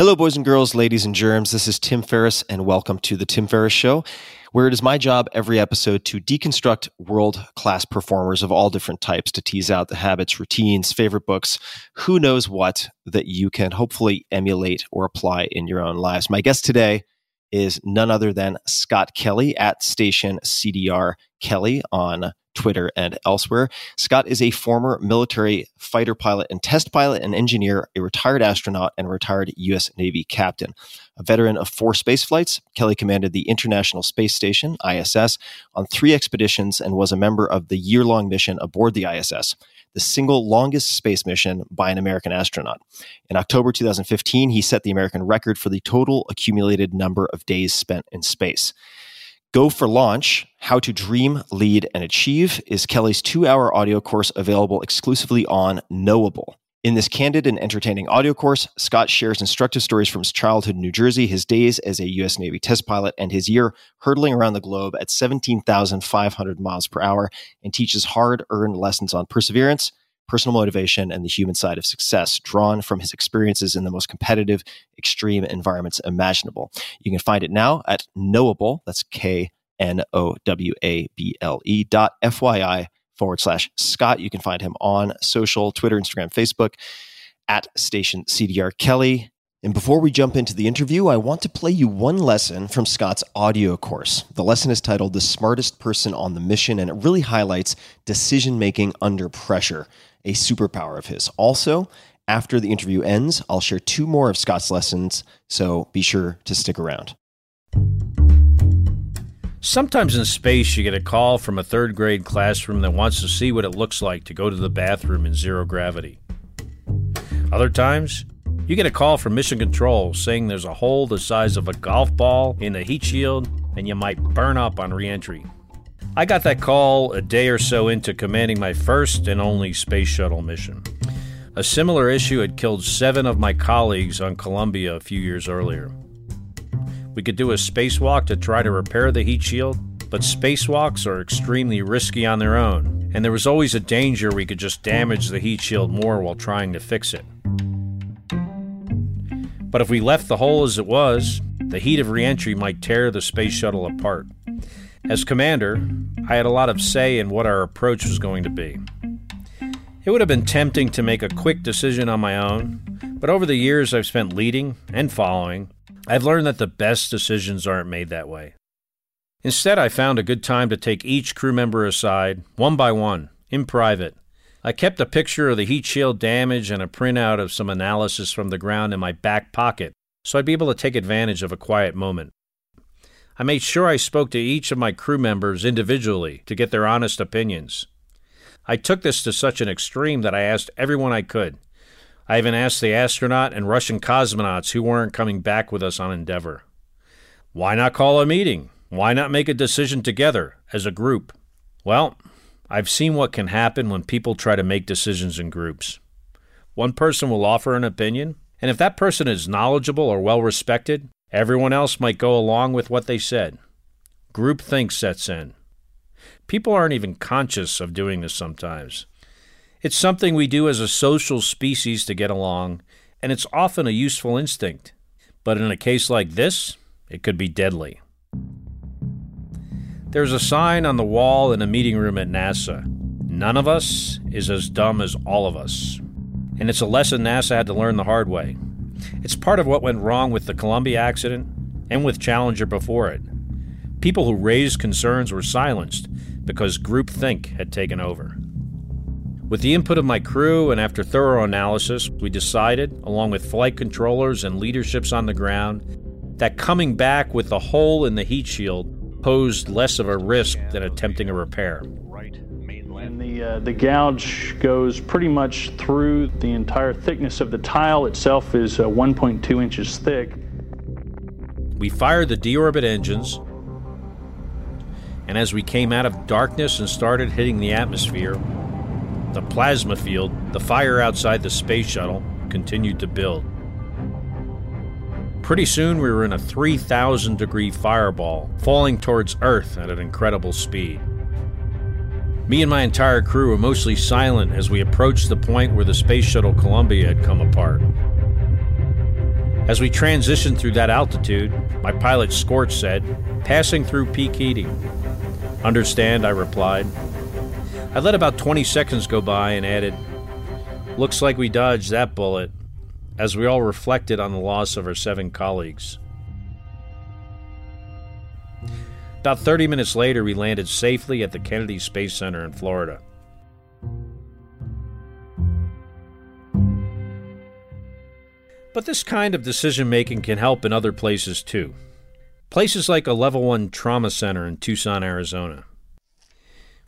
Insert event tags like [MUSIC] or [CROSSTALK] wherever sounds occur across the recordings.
Hello, boys and girls, ladies and germs. This is Tim Ferriss, and welcome to The Tim Ferriss Show, where it is my job every episode to deconstruct world class performers of all different types to tease out the habits, routines, favorite books, who knows what that you can hopefully emulate or apply in your own lives. My guest today is none other than Scott Kelly at Station CDR Kelly on Twitter, and elsewhere. Scott is a former military fighter pilot and test pilot and engineer, a retired astronaut, and retired U.S. Navy captain. A veteran of four space flights, Kelly commanded the International Space Station, ISS, on three expeditions and was a member of the year long mission aboard the ISS the single longest space mission by an American astronaut. In October 2015, he set the American record for the total accumulated number of days spent in space. Go for Launch How to Dream, Lead, and Achieve is Kelly's two hour audio course available exclusively on Knowable. In this candid and entertaining audio course, Scott shares instructive stories from his childhood in New Jersey, his days as a U.S. Navy test pilot, and his year hurtling around the globe at 17,500 miles per hour, and teaches hard earned lessons on perseverance, personal motivation, and the human side of success, drawn from his experiences in the most competitive, extreme environments imaginable. You can find it now at Knowable, that's K N O W A B L E dot FYI forward slash Scott. You can find him on social, Twitter, Instagram, Facebook at Station CDR Kelly. And before we jump into the interview, I want to play you one lesson from Scott's audio course. The lesson is titled The Smartest Person on the Mission, and it really highlights decision making under pressure a superpower of his. Also, after the interview ends, I'll share two more of Scott's lessons, so be sure to stick around. Sometimes in space, you get a call from a third grade classroom that wants to see what it looks like to go to the bathroom in zero gravity. Other times, you get a call from Mission Control saying there's a hole the size of a golf ball in the heat shield and you might burn up on reentry. I got that call a day or so into commanding my first and only space shuttle mission. A similar issue had killed seven of my colleagues on Columbia a few years earlier. We could do a spacewalk to try to repair the heat shield, but spacewalks are extremely risky on their own, and there was always a danger we could just damage the heat shield more while trying to fix it. But if we left the hole as it was, the heat of reentry might tear the space shuttle apart. As commander, I had a lot of say in what our approach was going to be. It would have been tempting to make a quick decision on my own, but over the years I've spent leading and following, I've learned that the best decisions aren't made that way. Instead, I found a good time to take each crew member aside, one by one, in private. I kept a picture of the heat shield damage and a printout of some analysis from the ground in my back pocket so I'd be able to take advantage of a quiet moment. I made sure I spoke to each of my crew members individually to get their honest opinions. I took this to such an extreme that I asked everyone I could. I even asked the astronaut and Russian cosmonauts who weren't coming back with us on Endeavour. Why not call a meeting? Why not make a decision together as a group? Well, I've seen what can happen when people try to make decisions in groups. One person will offer an opinion, and if that person is knowledgeable or well respected, Everyone else might go along with what they said. Groupthink sets in. People aren't even conscious of doing this sometimes. It's something we do as a social species to get along, and it's often a useful instinct. But in a case like this, it could be deadly. There's a sign on the wall in a meeting room at NASA None of us is as dumb as all of us. And it's a lesson NASA had to learn the hard way. It's part of what went wrong with the Columbia accident and with Challenger before it. People who raised concerns were silenced because groupthink had taken over. With the input of my crew and after thorough analysis, we decided, along with flight controllers and leaderships on the ground, that coming back with the hole in the heat shield posed less of a risk than attempting a repair. And the, uh, the gouge goes pretty much through the entire thickness of the tile itself is uh, 1.2 inches thick. We fired the deorbit engines, and as we came out of darkness and started hitting the atmosphere, the plasma field, the fire outside the space shuttle, continued to build. Pretty soon we were in a 3,000 degree fireball, falling towards Earth at an incredible speed. Me and my entire crew were mostly silent as we approached the point where the Space Shuttle Columbia had come apart. As we transitioned through that altitude, my pilot Scorch said, passing through peak heating. Understand, I replied. I let about 20 seconds go by and added, Looks like we dodged that bullet, as we all reflected on the loss of our seven colleagues. About 30 minutes later, we landed safely at the Kennedy Space Center in Florida. But this kind of decision making can help in other places too. Places like a level 1 trauma center in Tucson, Arizona.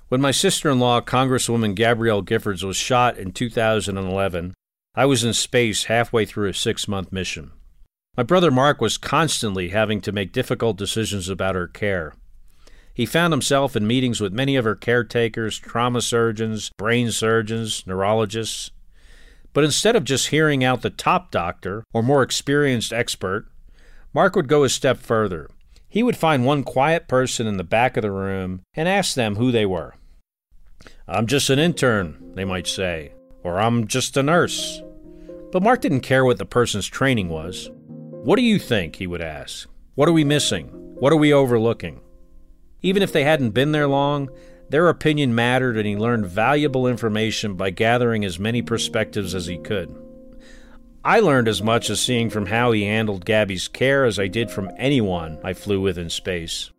When my sister in law, Congresswoman Gabrielle Giffords, was shot in 2011, I was in space halfway through a six month mission. My brother Mark was constantly having to make difficult decisions about her care. He found himself in meetings with many of her caretakers, trauma surgeons, brain surgeons, neurologists. But instead of just hearing out the top doctor or more experienced expert, Mark would go a step further. He would find one quiet person in the back of the room and ask them who they were. I'm just an intern, they might say, or I'm just a nurse. But Mark didn't care what the person's training was. What do you think? he would ask. What are we missing? What are we overlooking? Even if they hadn't been there long, their opinion mattered and he learned valuable information by gathering as many perspectives as he could. I learned as much as seeing from how he handled Gabby's care as I did from anyone I flew with in space.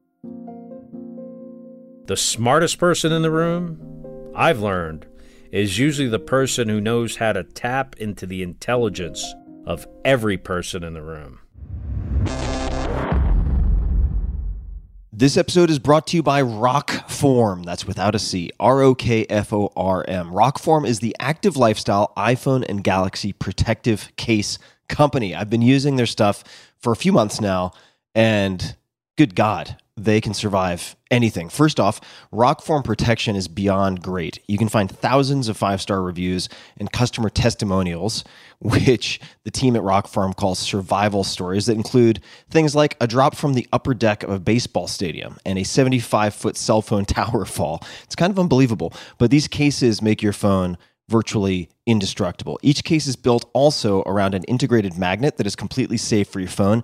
The smartest person in the room, I've learned, is usually the person who knows how to tap into the intelligence of every person in the room. This episode is brought to you by Rokform. That's without a C. R O K F O R M. Rokform is the active lifestyle iPhone and Galaxy protective case company. I've been using their stuff for a few months now, and good God, they can survive anything. First off, Rokform protection is beyond great. You can find thousands of five star reviews and customer testimonials, which the team at Rokform calls survival stories that include things like a drop from the upper deck of a baseball stadium and a 75 foot cell phone [LAUGHS] tower fall. It's kind of unbelievable, but these cases make your phone virtually indestructible. Each case is built also around an integrated magnet that is completely safe for your phone.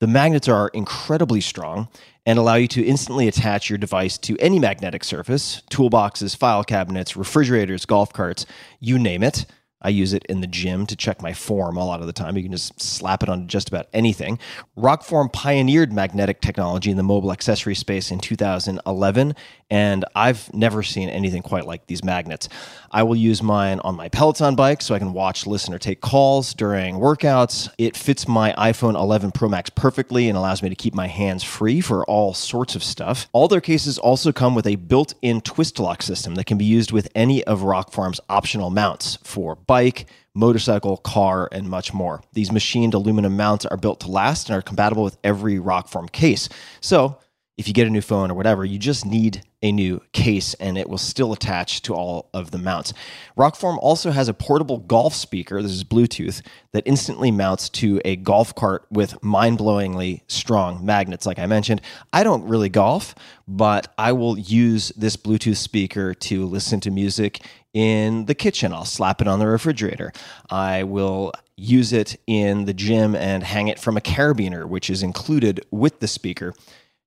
The magnets are incredibly strong and allow you to instantly attach your device to any magnetic surface toolboxes, file cabinets, refrigerators, golf carts, you name it. I use it in the gym to check my form a lot of the time. You can just slap it on just about anything. Rokform pioneered magnetic technology in the mobile accessory space in 2011, and I've never seen anything quite like these magnets. I will use mine on my Peloton bike so I can watch, listen, or take calls during workouts. It fits my iPhone 11 Pro Max perfectly and allows me to keep my hands free for all sorts of stuff. All their cases also come with a built in twist lock system that can be used with any of Rokform's optional mounts for bike, motorcycle, car, and much more. These machined aluminum mounts are built to last and are compatible with every Rokform case. So, if you get a new phone or whatever, you just need a new case and it will still attach to all of the mounts. Rokform also has a portable golf speaker, this is Bluetooth, that instantly mounts to a golf cart with mind blowingly strong magnets, like I mentioned. I don't really golf, but I will use this Bluetooth speaker to listen to music in the kitchen. I'll slap it on the refrigerator. I will use it in the gym and hang it from a carabiner, which is included with the speaker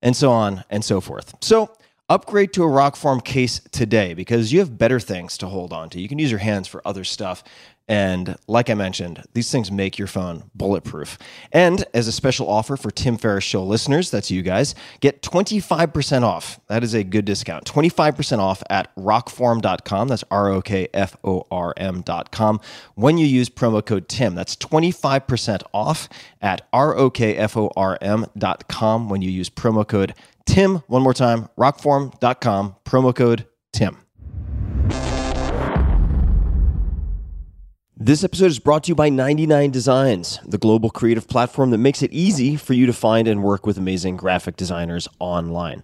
and so on and so forth. So upgrade to a Rokform case today because you have better things to hold on to. You can use your hands for other stuff. And like I mentioned, these things make your phone bulletproof. And as a special offer for Tim Ferriss Show listeners, that's you guys, get 25% off. That is a good discount. 25% off at rokform.com. That's R O K F O R M.com. When you use promo code TIM, that's 25% off at R O K F O R M.com when you use promo code TIM. Tim, one more time, rokform.com, promo code TIM. This episode is brought to you by 99 Designs, the global creative platform that makes it easy for you to find and work with amazing graphic designers online.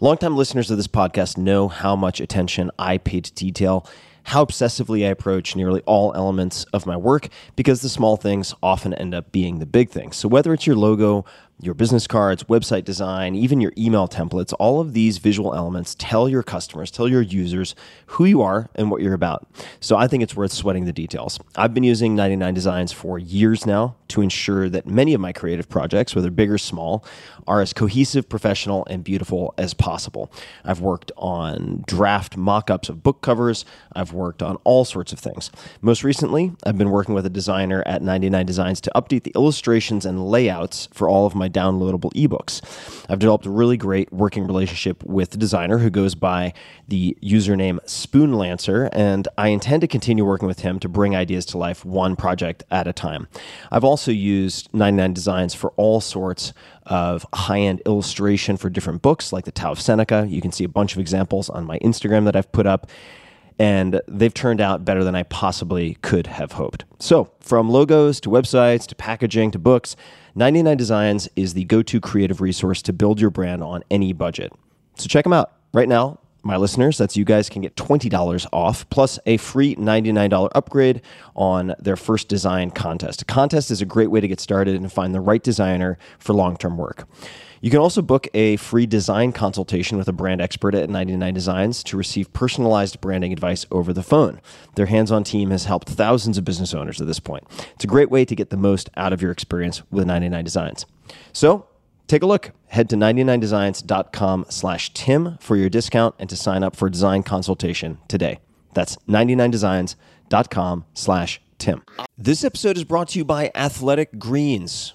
Longtime listeners of this podcast know how much attention I pay to detail, how obsessively I approach nearly all elements of my work, because the small things often end up being the big things. So, whether it's your logo, your business cards, website design, even your email templates, all of these visual elements tell your customers, tell your users who you are and what you're about. So I think it's worth sweating the details. I've been using 99 Designs for years now to ensure that many of my creative projects, whether big or small, are as cohesive, professional, and beautiful as possible. I've worked on draft mock ups of book covers, I've worked on all sorts of things. Most recently, I've been working with a designer at 99 Designs to update the illustrations and layouts for all of my downloadable ebooks. I've developed a really great working relationship with the designer who goes by the username Spoonlancer, and I intend to continue working with him to bring ideas to life one project at a time. I've also used 99 Designs for all sorts of high end illustration for different books, like the Tao of Seneca. You can see a bunch of examples on my Instagram that I've put up and they've turned out better than I possibly could have hoped. So, from logos to websites to packaging to books, 99 Designs is the go to creative resource to build your brand on any budget. So, check them out right now. My listeners, that's you guys, can get $20 off plus a free $99 upgrade on their first design contest. A contest is a great way to get started and find the right designer for long term work. You can also book a free design consultation with a brand expert at 99 Designs to receive personalized branding advice over the phone. Their hands on team has helped thousands of business owners at this point. It's a great way to get the most out of your experience with 99 Designs. So, take a look. Head to 99designs.com slash Tim for your discount and to sign up for a design consultation today. That's 99designs.com slash Tim. This episode is brought to you by Athletic Greens.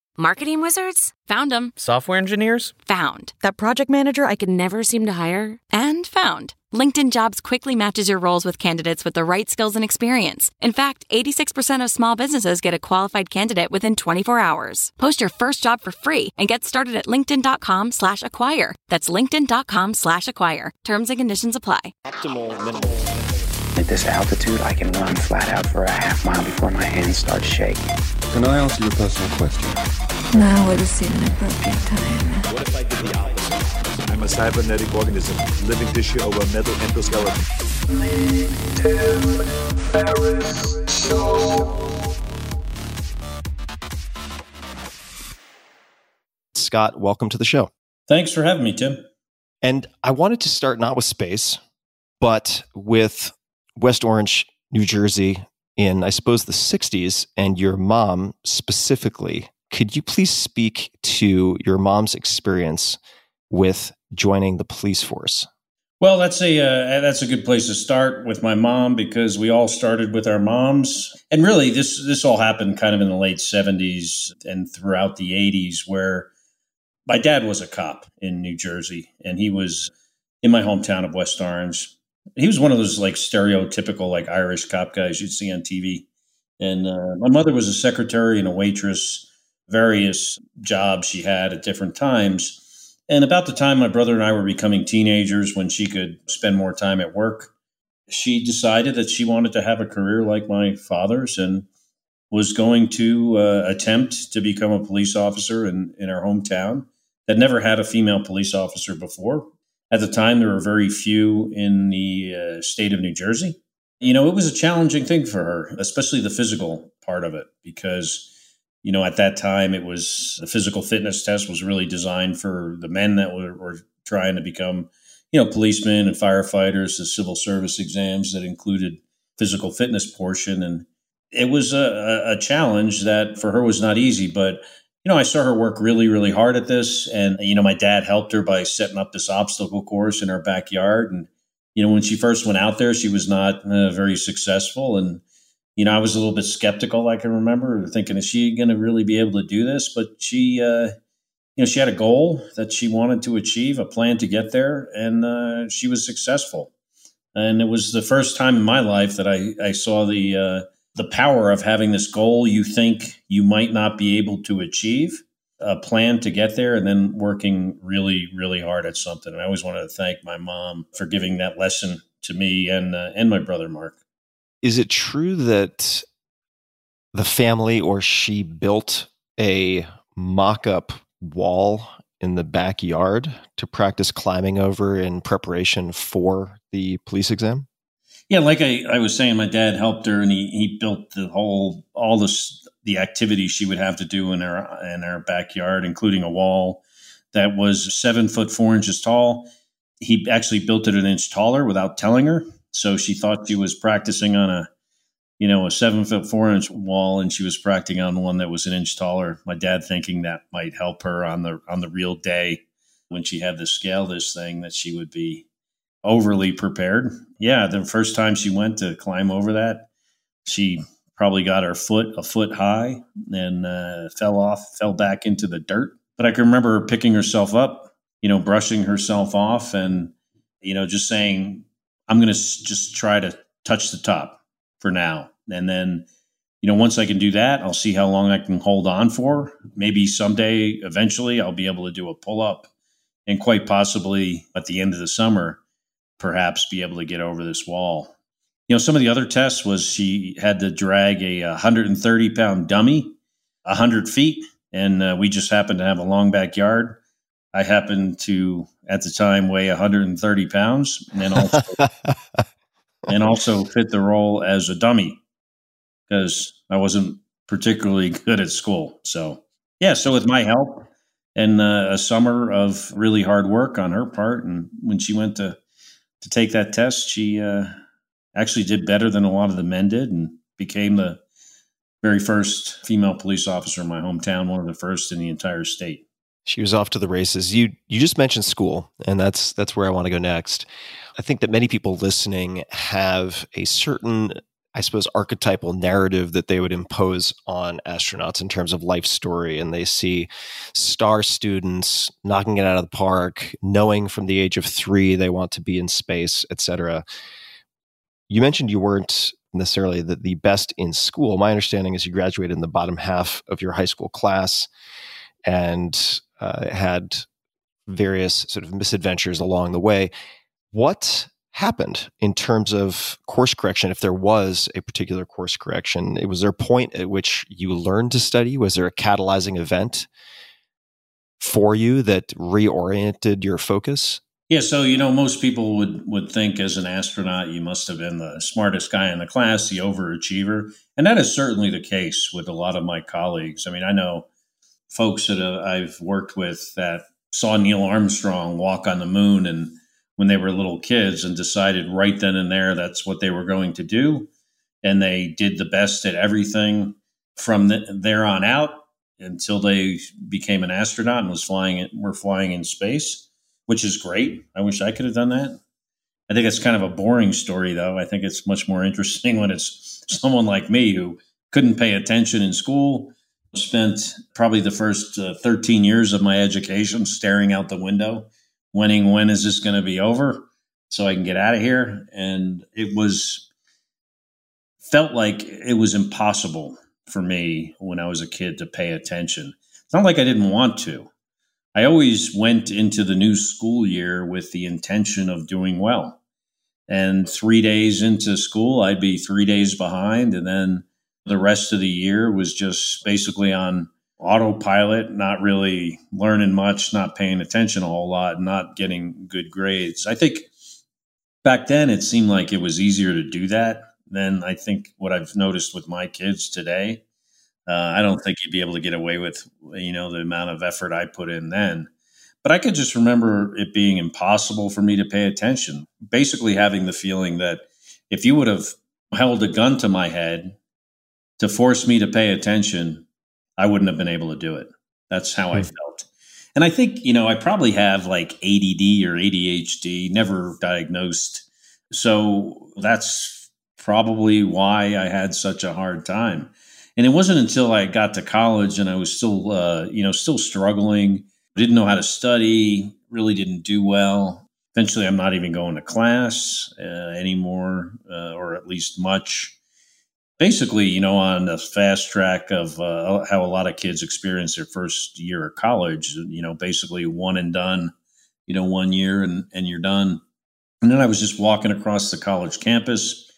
Marketing wizards? Found them. Software engineers? Found. That project manager I could never seem to hire? And found. LinkedIn Jobs quickly matches your roles with candidates with the right skills and experience. In fact, 86% of small businesses get a qualified candidate within 24 hours. Post your first job for free and get started at linkedin.com slash acquire. That's linkedin.com slash acquire. Terms and conditions apply. Optimal minimal. At this altitude, I can run flat out for a half mile before my hands start shaking. Can I answer your personal question? Now would seem an appropriate time. What if I did the opposite? I'm a cybernetic organism, living tissue over a metal endoskeleton. Scott, welcome to the show. Thanks for having me, Tim. And I wanted to start not with space, but with West Orange, New Jersey in, I suppose, the 60s, and your mom specifically. Could you please speak to your mom's experience with joining the police force? Well, that's a uh, that's a good place to start with my mom because we all started with our moms, and really this this all happened kind of in the late seventies and throughout the eighties, where my dad was a cop in New Jersey, and he was in my hometown of West Orange. He was one of those like stereotypical like Irish cop guys you'd see on TV And uh, my mother was a secretary and a waitress, various jobs she had at different times. And about the time my brother and I were becoming teenagers, when she could spend more time at work, she decided that she wanted to have a career like my father's and was going to uh, attempt to become a police officer in, in our hometown that never had a female police officer before. At the time, there were very few in the uh, state of New Jersey. You know, it was a challenging thing for her, especially the physical part of it, because you know, at that time, it was the physical fitness test was really designed for the men that were, were trying to become, you know, policemen and firefighters, the civil service exams that included physical fitness portion. And it was a, a challenge that for her was not easy, but you know, I saw her work really, really hard at this. And, you know, my dad helped her by setting up this obstacle course in her backyard. And, you know, when she first went out there, she was not uh, very successful. And, you know, I was a little bit skeptical. I can remember thinking, is she going to really be able to do this? But she, uh, you know, she had a goal that she wanted to achieve, a plan to get there, and uh, she was successful. And it was the first time in my life that I, I saw the uh, the power of having this goal you think you might not be able to achieve, a plan to get there, and then working really, really hard at something. And I always wanted to thank my mom for giving that lesson to me and uh, and my brother Mark. Is it true that the family or she built a mock up wall in the backyard to practice climbing over in preparation for the police exam? Yeah, like I, I was saying, my dad helped her and he, he built the whole, all this, the activities she would have to do in her, in her backyard, including a wall that was seven foot four inches tall. He actually built it an inch taller without telling her. So she thought she was practicing on a, you know, a seven foot four inch wall, and she was practicing on one that was an inch taller. My dad thinking that might help her on the on the real day when she had to scale this thing that she would be overly prepared. Yeah, the first time she went to climb over that, she probably got her foot a foot high and uh, fell off, fell back into the dirt. But I can remember her picking herself up, you know, brushing herself off, and you know, just saying, I'm going to just try to touch the top for now. And then, you know, once I can do that, I'll see how long I can hold on for. Maybe someday, eventually, I'll be able to do a pull up and quite possibly at the end of the summer, perhaps be able to get over this wall. You know, some of the other tests was she had to drag a 130 pound dummy 100 feet, and uh, we just happened to have a long backyard. I happened to at the time weigh 130 pounds and also [LAUGHS] and also fit the role as a dummy because I wasn't particularly good at school. So yeah, so with my help and uh, a summer of really hard work on her part, and when she went to to take that test, she uh, actually did better than a lot of the men did and became the very first female police officer in my hometown, one of the first in the entire state she was off to the races. You you just mentioned school, and that's that's where I want to go next. I think that many people listening have a certain, I suppose, archetypal narrative that they would impose on astronauts in terms of life story, and they see star students knocking it out of the park, knowing from the age of three they want to be in space, etc. You mentioned you weren't necessarily the, the best in school. My understanding is you graduated in the bottom half of your high school class and uh, had various sort of misadventures along the way. What happened in terms of course correction if there was a particular course correction? Was there a point at which you learned to study? Was there a catalyzing event for you that reoriented your focus? Yeah so you know most people would would think as an astronaut you must have been the smartest guy in the class the overachiever. And that is certainly the case with a lot of my colleagues. I mean i know folks that uh, I've worked with that saw Neil Armstrong walk on the moon and when they were little kids and decided right then and there that's what they were going to do. And they did the best at everything from the, there on out until they became an astronaut and was flying were flying in space which is great. I wish i could have done that. I think it's kind of a boring story though. I think it's much more interesting [LAUGHS] when it's someone like me who couldn't pay attention in school Spent probably the first uh, 13 years of my education staring out the window, winning when is this going to be over so I can get out of here? And it was felt like it was impossible for me when I was a kid to pay attention. It's not like I didn't want to. I always went into the new school year with the intention of doing well. And three days into school, I'd be three days behind. And then the rest of the year was just basically on autopilot, not really learning much, not paying attention a whole lot, not getting good grades. I think back then it seemed like it was easier to do that than I think what I've noticed with my kids today. Uh, I don't think you'd be able to get away with, you know, the amount of effort I put in then. But I could just remember it being impossible for me to pay attention. Basically, having the feeling that if you would have held a gun to my head to force me to pay attention, I wouldn't have been able to do it. That's how mm-hmm. I hmm. felt. And I think, you know, I probably have like ADD or ADHD, never diagnosed. So that's probably why I had such a hard time. And it wasn't until I got to college and I was still, uh, you know, still struggling, didn't know how to study, really didn't do well. Eventually, I'm not even going to class uh, anymore, uh, or at least much. Basically, you know, on the fast track of uh, how a lot of kids experience their first year of college, you know, basically one and done, you know, one year and, and you're done. And then I was just walking across the college campus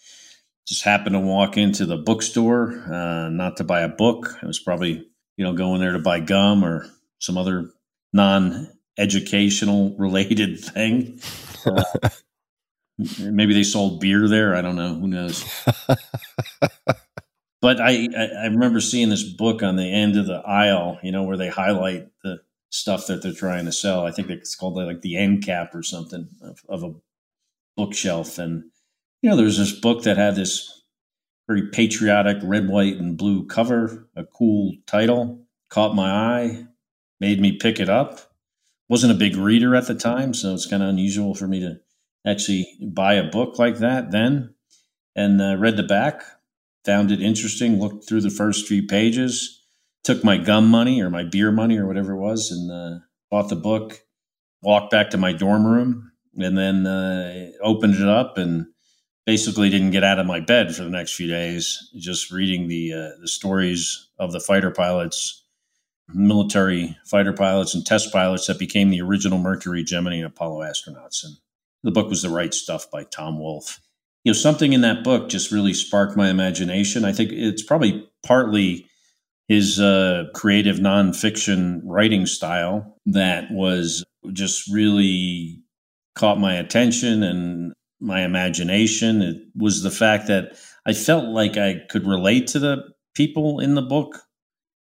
just happened to walk into the bookstore, uh, not to buy a book. I was probably, you know, going there to buy gum or some other non-educational [LAUGHS] related thing. Uh, maybe they sold beer there. I don't know. Who knows? [LAUGHS] but I, I remember seeing this book on the end of the aisle, you know, where they highlight the stuff that they're trying to sell. I think it's called like the end cap or something of, of a bookshelf. And you know, there's this book that had this very patriotic red, white, and blue cover, a cool title, caught my eye, made me pick it up. Wasn't a big reader at the time, so it's kind of unusual for me to actually buy a book like that then. And uh, read the back, found it interesting, looked through the first few pages, took my gum money or my beer money or whatever it was, and uh, bought the book, walked back to my dorm room, and then uh, opened it up and basically didn't get out of my bed for the next few days, just reading the uh, the stories of the fighter pilots, military fighter pilots, and test pilots that became the original Mercury, Gemini, and Apollo astronauts. And the book was The Right Stuff by Tom Wolfe. You know, something in that book just really sparked my imagination. I think it's probably partly his uh, creative nonfiction writing style that was just really caught my attention and my imagination. It was the fact that I felt like I could relate to the people in the book,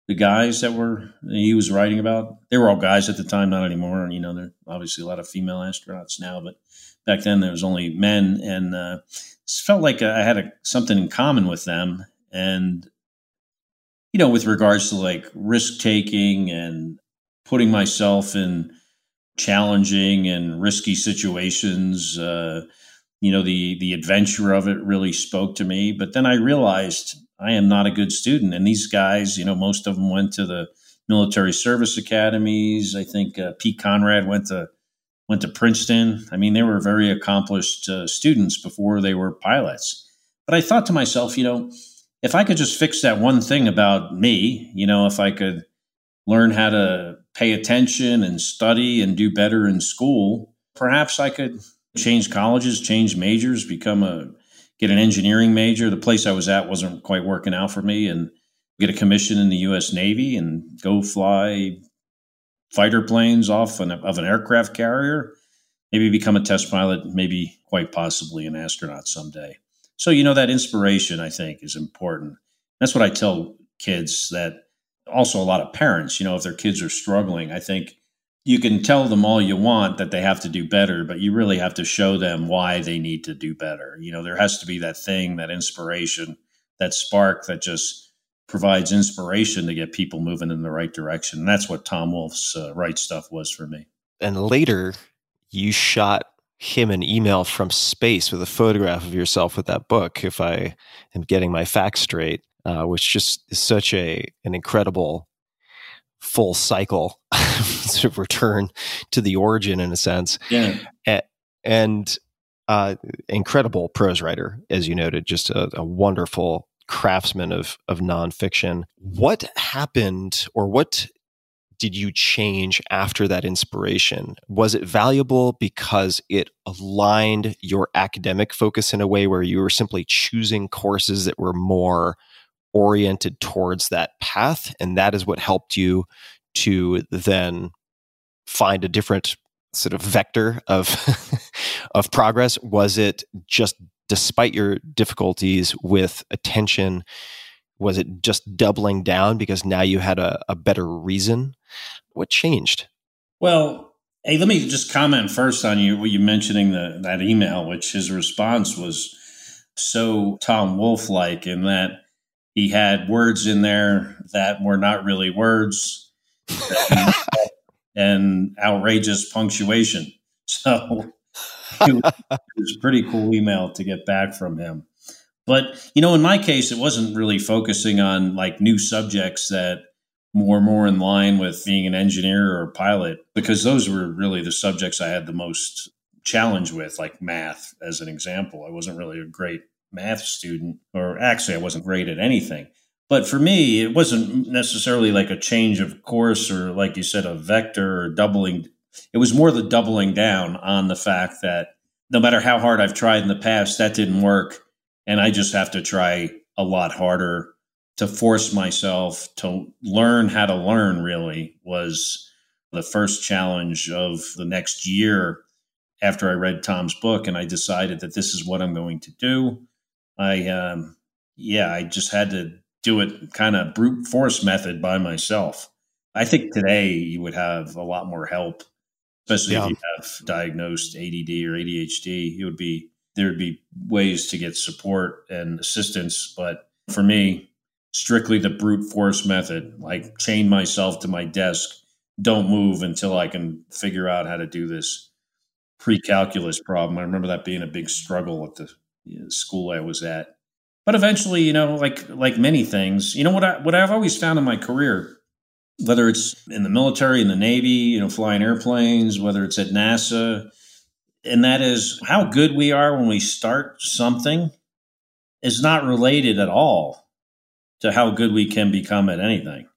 the guys that were he was writing about. They were all guys at the time, not anymore. And you know, there obviously a lot of female astronauts now, but back then there was only men, and uh, felt like I had a, something in common with them. And you know, with regards to like risk taking and putting myself in challenging and risky situations. Uh, you know the the adventure of it really spoke to me but then i realized i am not a good student. And these guys you know most of them went to the military service academies. I think uh, pete conrad went to went to princeton. I mean they were very accomplished uh, students before they were pilots. But i thought to myself you know if i could just fix that one thing about me you know if i could learn how to pay attention and study and do better in school perhaps i could change colleges, change majors, become a get an engineering major. The place I was at wasn't quite working out for me, and get a commission in the U.S. Navy and go fly fighter planes off an, of an aircraft carrier. Maybe become a test pilot. Maybe quite possibly an astronaut someday. So you know that inspiration, I think, is important. That's what I tell kids. That also a lot of parents. You know, if their kids are struggling, I think you can tell them all you want that they have to do better, but you really have to show them why they need to do better. You know, there has to be that thing, that inspiration, that spark that just provides inspiration to get people moving in the right direction. And that's what Tom Wolfe's uh, right stuff was for me. And later, you shot him an email from space with a photograph of yourself with that book, if I am getting my facts straight, uh, which just is such a an incredible full cycle [LAUGHS] sort of return to the origin in a sense. Yeah. And Uh, incredible prose writer, as you noted, just a, a wonderful craftsman of of nonfiction. What happened, or what did you change after that inspiration? Was it valuable because it aligned your academic focus in a way where you were simply choosing courses that were more oriented towards that path? And that is what helped you to then find a different sort of vector of [LAUGHS] of progress? Was it just despite your difficulties with attention? Was it just doubling down because now you had a, a better reason? What changed? Well, hey, let me just comment first on you. What you mentioning the that email, which his response was so Tom Wolfe like in that he had words in there that were not really words [LAUGHS] and outrageous punctuation. So [LAUGHS] it was a pretty cool email to get back from him. But you know, in my case, it wasn't really focusing on like new subjects that more and more in line with being an engineer or a pilot, because those were really the subjects I had the most challenge with, like math, as an example. I wasn't really a great math student, or actually, I wasn't great at anything. But for me, it wasn't necessarily like a change of course or, like you said, a vector or doubling. It was more the doubling down on the fact that no matter how hard I've tried in the past, that didn't work and I just have to try a lot harder to force myself to learn how to learn really was the first challenge of the next year after I read Tom's book and I decided that this is what I'm going to do. I um yeah, I just had to do it kind of brute force method by myself. I think today you would have a lot more help, especially yeah. if you have diagnosed ADD or ADHD. It would be there would be ways to get support and assistance. But for me, strictly the brute force method, like chain myself to my desk, don't move until I can figure out how to do this pre-calculus problem. I remember that being a big struggle at the school I was at. But eventually, you know, like like many things, you know what I what I've always found in my career, whether it's in the military, in the Navy, you know, flying airplanes, whether it's at NASA, and that is how good we are when we start something is not related at all to how good we can become at anything.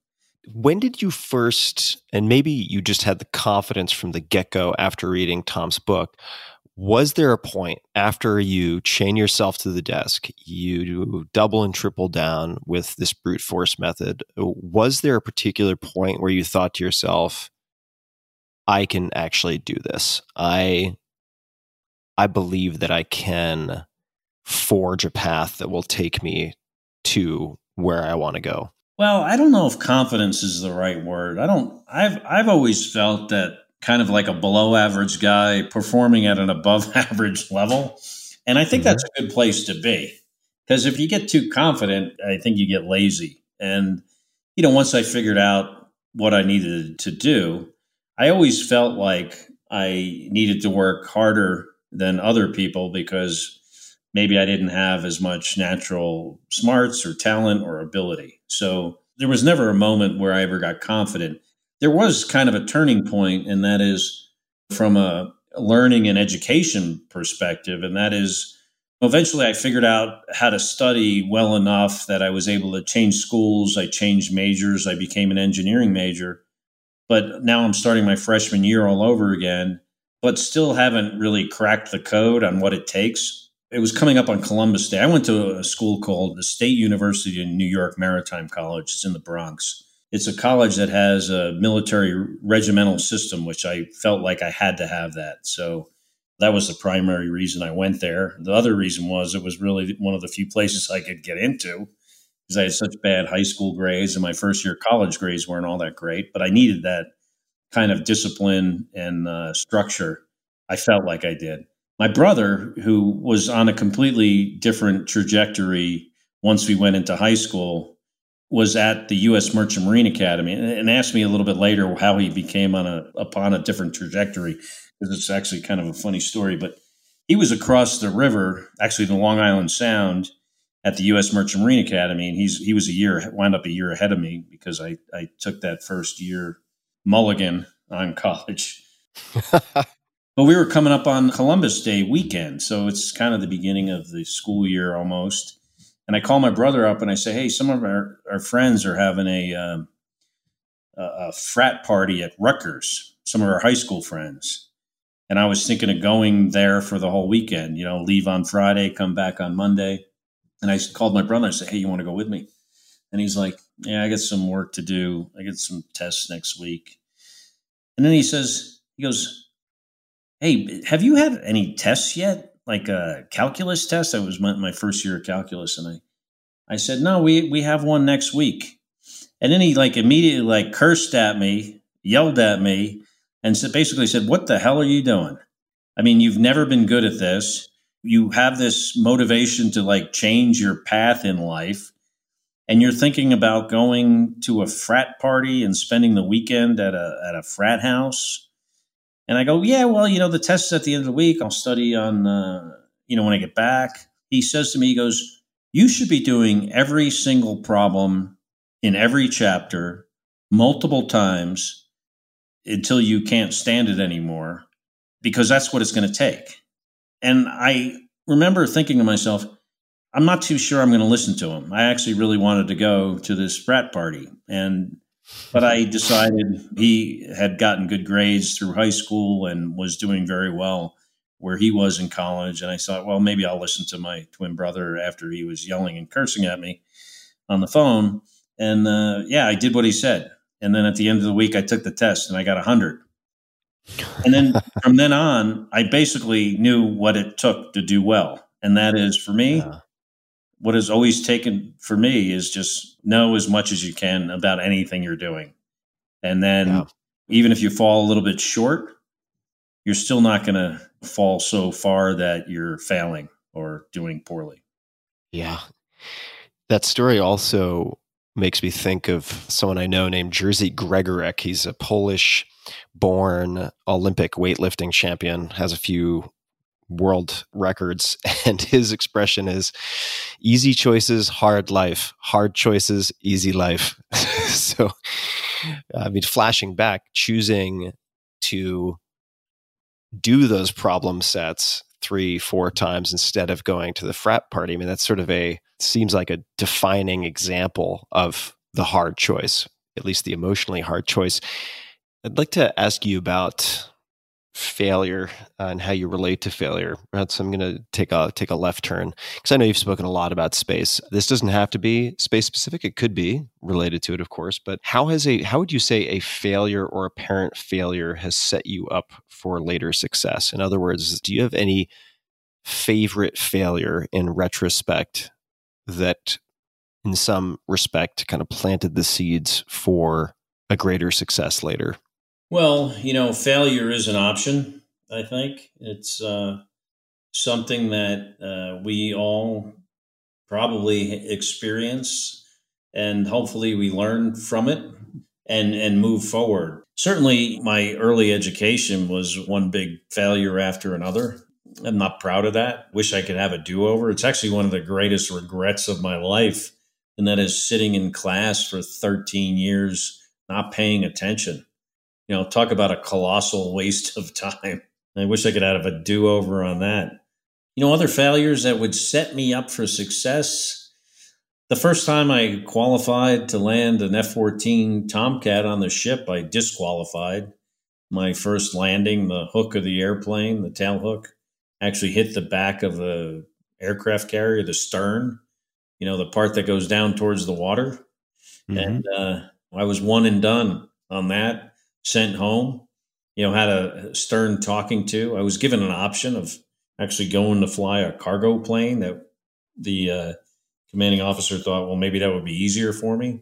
When did you first, and maybe you just had the confidence from the get go after reading Tom's book? Was there a point after you chain yourself to the desk, you double and triple down with this brute force method? Was there a particular point where you thought to yourself, I can actually do this? I I believe that I can forge a path that will take me to where I want to go. Well, I don't know if confidence is the right word. I don't I've I've always felt that kind of like a below average guy performing at an above [LAUGHS] average level. And I think mm-hmm. that's a good place to be. Because if you get too confident, I think you get lazy. And you know, once I figured out what I needed to do, I always felt like I needed to work harder than other people because maybe I didn't have as much natural smarts or talent or ability. So there was never a moment where I ever got confident. There was kind of a turning point, and that is from a learning and education perspective, and that is eventually I figured out how to study well enough that I was able to change schools. I changed majors. I became an engineering major. But now I'm starting my freshman year all over again but still haven't really cracked the code on what it takes. It was coming up on Columbus Day. I went to a school called the State University in New York Maritime College. It's in the Bronx. It's a college that has a military regimental system, which I felt like I had to have that. So that was the primary reason I went there. The other reason was it was really one of the few places I could get into because I had such bad high school grades and my first year college grades weren't all that great, but I needed that kind of discipline and uh, structure, I felt like I did. My brother, who was on a completely different trajectory once we went into high school, was at the U.S. Merchant Marine Academy and asked me a little bit later how he became on a upon a different trajectory. Because it's actually kind of a funny story, but he was across the river, actually the Long Island Sound, at the U.S. Merchant Marine Academy, and he's he was a year wound up a year ahead of me because I I took that first year mulligan on college. [LAUGHS] But we were coming up on Columbus Day weekend, so it's kind of the beginning of the school year almost. And I call my brother up and I say, "Hey, some of our, our friends are having a, um, a a frat party at Rutgers. Some of our high school friends." And I was thinking of going there for the whole weekend. You know, leave on Friday, come back on Monday. And I called my brother I said, "Hey, you want to go with me?" And he's like, "Yeah, I got some work to do. I get some tests next week." And then he says, "He goes." Hey, have you had any tests yet? Like a calculus test? That was my, my first year of calculus, and I, I said, no, we we have one next week. And then he like immediately like cursed at me, yelled at me, and so basically said, "What the hell are you doing? I mean, you've never been good at this. You have this motivation to like change your path in life." And you're thinking about going to a frat party and spending the weekend at a at a frat house and I go, yeah, well, you know, the test is at the end of the week. I'll study on, uh, you know, when I get back. He says to me, he goes, you should be doing every single problem in every chapter multiple times until you can't stand it anymore because that's what it's going to take. And I remember thinking to myself, I'm not too sure I'm going to listen to him. I actually really wanted to go to this frat party. And but I decided he had gotten good grades through high school and was doing very well where he was in college. And I thought, well, maybe I'll listen to my twin brother after he was yelling and cursing at me on the phone. And uh, yeah, I did what he said. And then at the end of the week, I took the test and I got 100. And then from then on, I basically knew what it took to do well. And that is for me, yeah what has always taken for me is just know as much as you can about anything you're doing. And then yeah. even if you fall a little bit short, you're still not going to fall so far that you're failing or doing poorly. Yeah. That story also makes me think of someone I know named Jerzy Gregorek. He's a Polish born Olympic weightlifting champion, has a few world records [LAUGHS] and his expression is easy choices hard life. Hard choices easy life. [LAUGHS] So i mean flashing back choosing to do those problem sets three four times instead of going to the frat party i mean that's sort of a seems like a defining example of the hard choice at least the emotionally hard choice. I'd like to ask you about failure uh, and how you relate to failure. Right? So I'm going to take a take a left turn because I know you've spoken a lot about space. This doesn't have to be space specific. It could be related to it, of course. But how has a how would you say a failure or apparent failure has set you up for later success? In other words, do you have any favorite failure in retrospect that, in some respect, kind of planted the seeds for a greater success later? Well, you know, failure is an option. I think it's uh, something that uh, we all probably experience, and hopefully we learn from it and and move forward. Certainly, my early education was one big failure after another. I'm not proud of that. Wish I could have a do over. It's actually one of the greatest regrets of my life, and that is sitting in class for 13 years not paying attention you know, talk about a colossal [LAUGHS] waste of time. I wish I could have a do over on that. You know, other failures that would set me up for success. The first time I qualified to land an F 14 Tomcat on the ship, I disqualified. My first landing, the hook of the airplane, the tail hook, actually hit the back of the aircraft carrier, the stern, you know, the part that goes down towards the water. Mm-hmm. And uh, I was one and done on that sent home. You know, had a stern talking to. I was given an option of actually going to fly a cargo plane that the uh, commanding officer thought, well, maybe that would be easier for me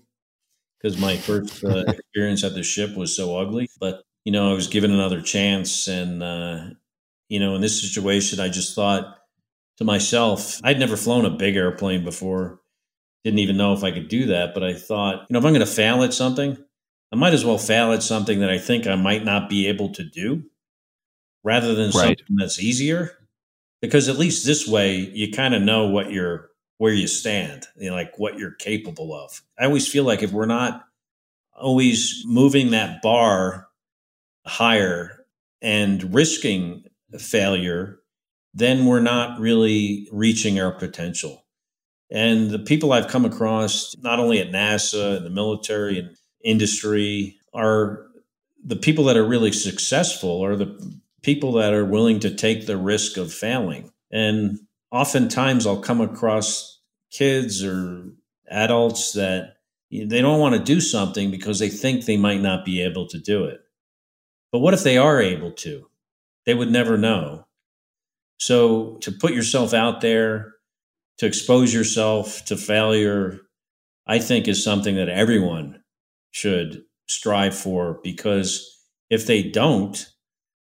because my first uh, [LAUGHS] experience at the ship was so ugly. But you know, I was given another chance, and uh, you know, in this situation, I just thought to myself, I'd never flown a big airplane before. Didn't even know if I could do that, but I thought, you know, if I'm going to fail at something, I might as well fail at something that I think I might not be able to do rather than right. something that's easier. Because at least this way you kind of know what you're where you stand, you know, like what you're capable of. I always feel like if we're not always moving that bar higher and risking failure, then we're not really reaching our potential. And the people I've come across, not only at NASA and the military and industry, are the people that are really successful are the people that are willing to take the risk of failing. And oftentimes I'll come across kids or adults that they don't want to do something because they think they might not be able to do it. But what if they are able to? They would never know. So to put yourself out there, to expose yourself to failure, I think is something that everyone should strive for because if they don't,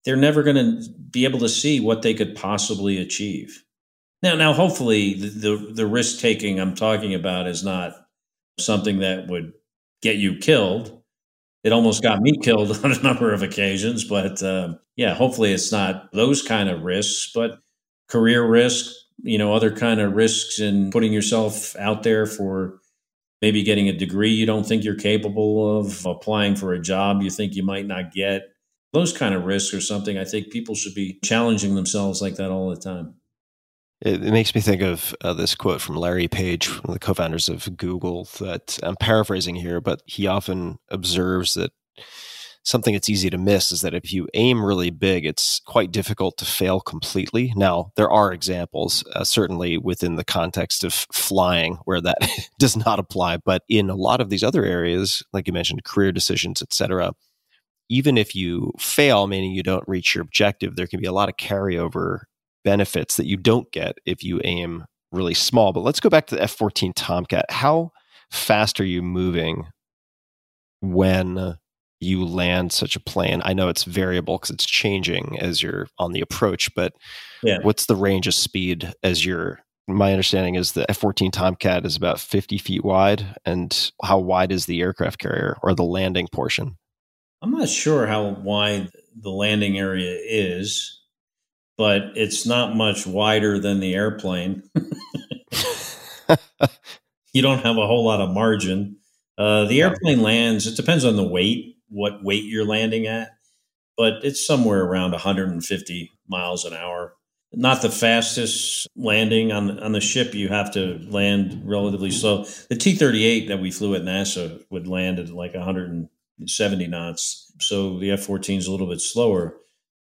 they're never going to be able to see what they could possibly achieve. Now, now, hopefully, the, the, the risk taking I'm talking about is not something that would get you killed. It almost got me killed [LAUGHS] on a number of occasions, but uh, yeah, hopefully, it's not those kind of risks, but career risk, you know, other kind of risks in putting yourself out there for maybe getting a degree you don't think you're capable of, applying for a job you think you might not get. Those kind of risks are something I think people should be challenging themselves like that all the time. It, it makes me think of uh, this quote from Larry Page, one of the co founders of Google, that I'm paraphrasing here, but he often observes that something that's easy to miss is that if you aim really big, it's quite difficult to fail completely. Now, there are examples, uh, certainly within the context of flying, where that [LAUGHS] does not apply. But in a lot of these other areas, like you mentioned, career decisions, et cetera, even if you fail, meaning you don't reach your objective, there can be a lot of carryover benefits that you don't get if you aim really small. But let's go back to the F 14 Tomcat. How fast are you moving when you land such a plane? I know it's variable because it's changing as you're on the approach, but yeah. what's the range of speed as you're? My understanding is the F 14 Tomcat is about 50 feet wide. And how wide is the aircraft carrier or the landing portion? I'm not sure how wide the landing area is, but it's not much wider than the airplane. [LAUGHS] [LAUGHS] you don't have a whole lot of margin. Uh, the airplane lands, it depends on the weight what weight you're landing at, but it's somewhere around 150 miles an hour. Not the fastest landing on on the ship. You have to land relatively slow. The T-38 that we flew at NASA would land at like 170 knots. So the F-14 is a little bit slower.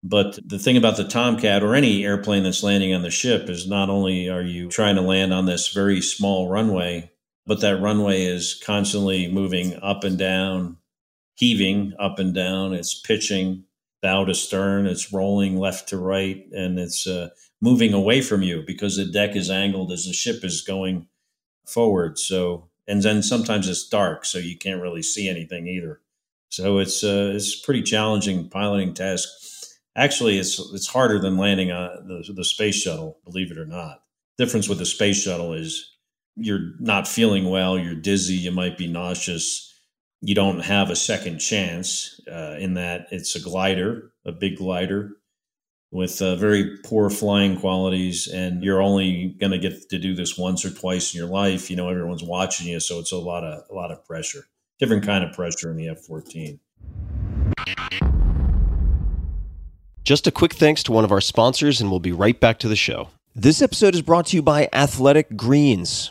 But the thing about the Tomcat or any airplane that's landing on the ship is not only are you trying to land on this very small runway, but that runway is constantly moving up and down heaving up and down. It's pitching bow to stern. It's rolling left to right, and it's uh, moving away from you because the deck is angled as the ship is going forward. So, and then sometimes it's dark, so you can't really see anything either. So it's uh, it's pretty challenging piloting task. Actually, it's it's harder than landing on the, the space shuttle. Believe it or not. Difference with the space shuttle is you're not feeling well. You're dizzy. You might be nauseous you don't have a second chance uh, in that it's a glider, a big glider with uh, very poor flying qualities, and you're only going to get to do this once or twice in your life. You know, everyone's watching you, so it's a lot of a lot of pressure, different kind of pressure in the F-14. Just a quick thanks to one of our sponsors, and we'll be right back to the show. This episode is brought to you by Athletic Greens.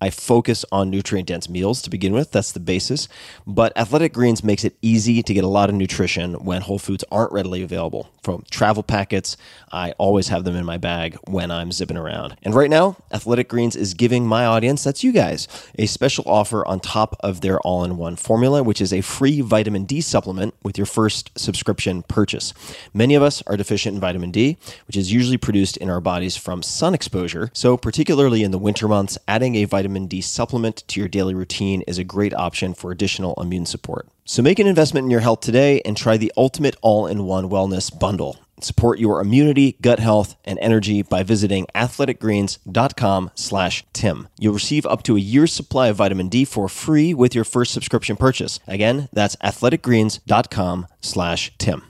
I focus on nutrient dense meals to begin with. That's the basis. But Athletic Greens makes it easy to get a lot of nutrition when whole foods aren't readily available. From travel packets, I always have them in my bag when I'm zipping around. And right now, Athletic Greens is giving my audience, that's you guys, a special offer on top of their all in one formula, which is a free vitamin D supplement with your first subscription purchase. Many of us are deficient in vitamin D, which is usually produced in our bodies from sun exposure. So, particularly in the winter months, adding a vitamin D supplement to your daily routine is a great option for additional immune support. So, make an investment in your health today and try the ultimate all in one wellness bundle. Support your immunity, gut health, and energy by visiting athleticgreens.com slash Tim. You'll receive up to a year's supply of vitamin D for free with your first subscription purchase. Again, that's athleticgreens.com slash Tim.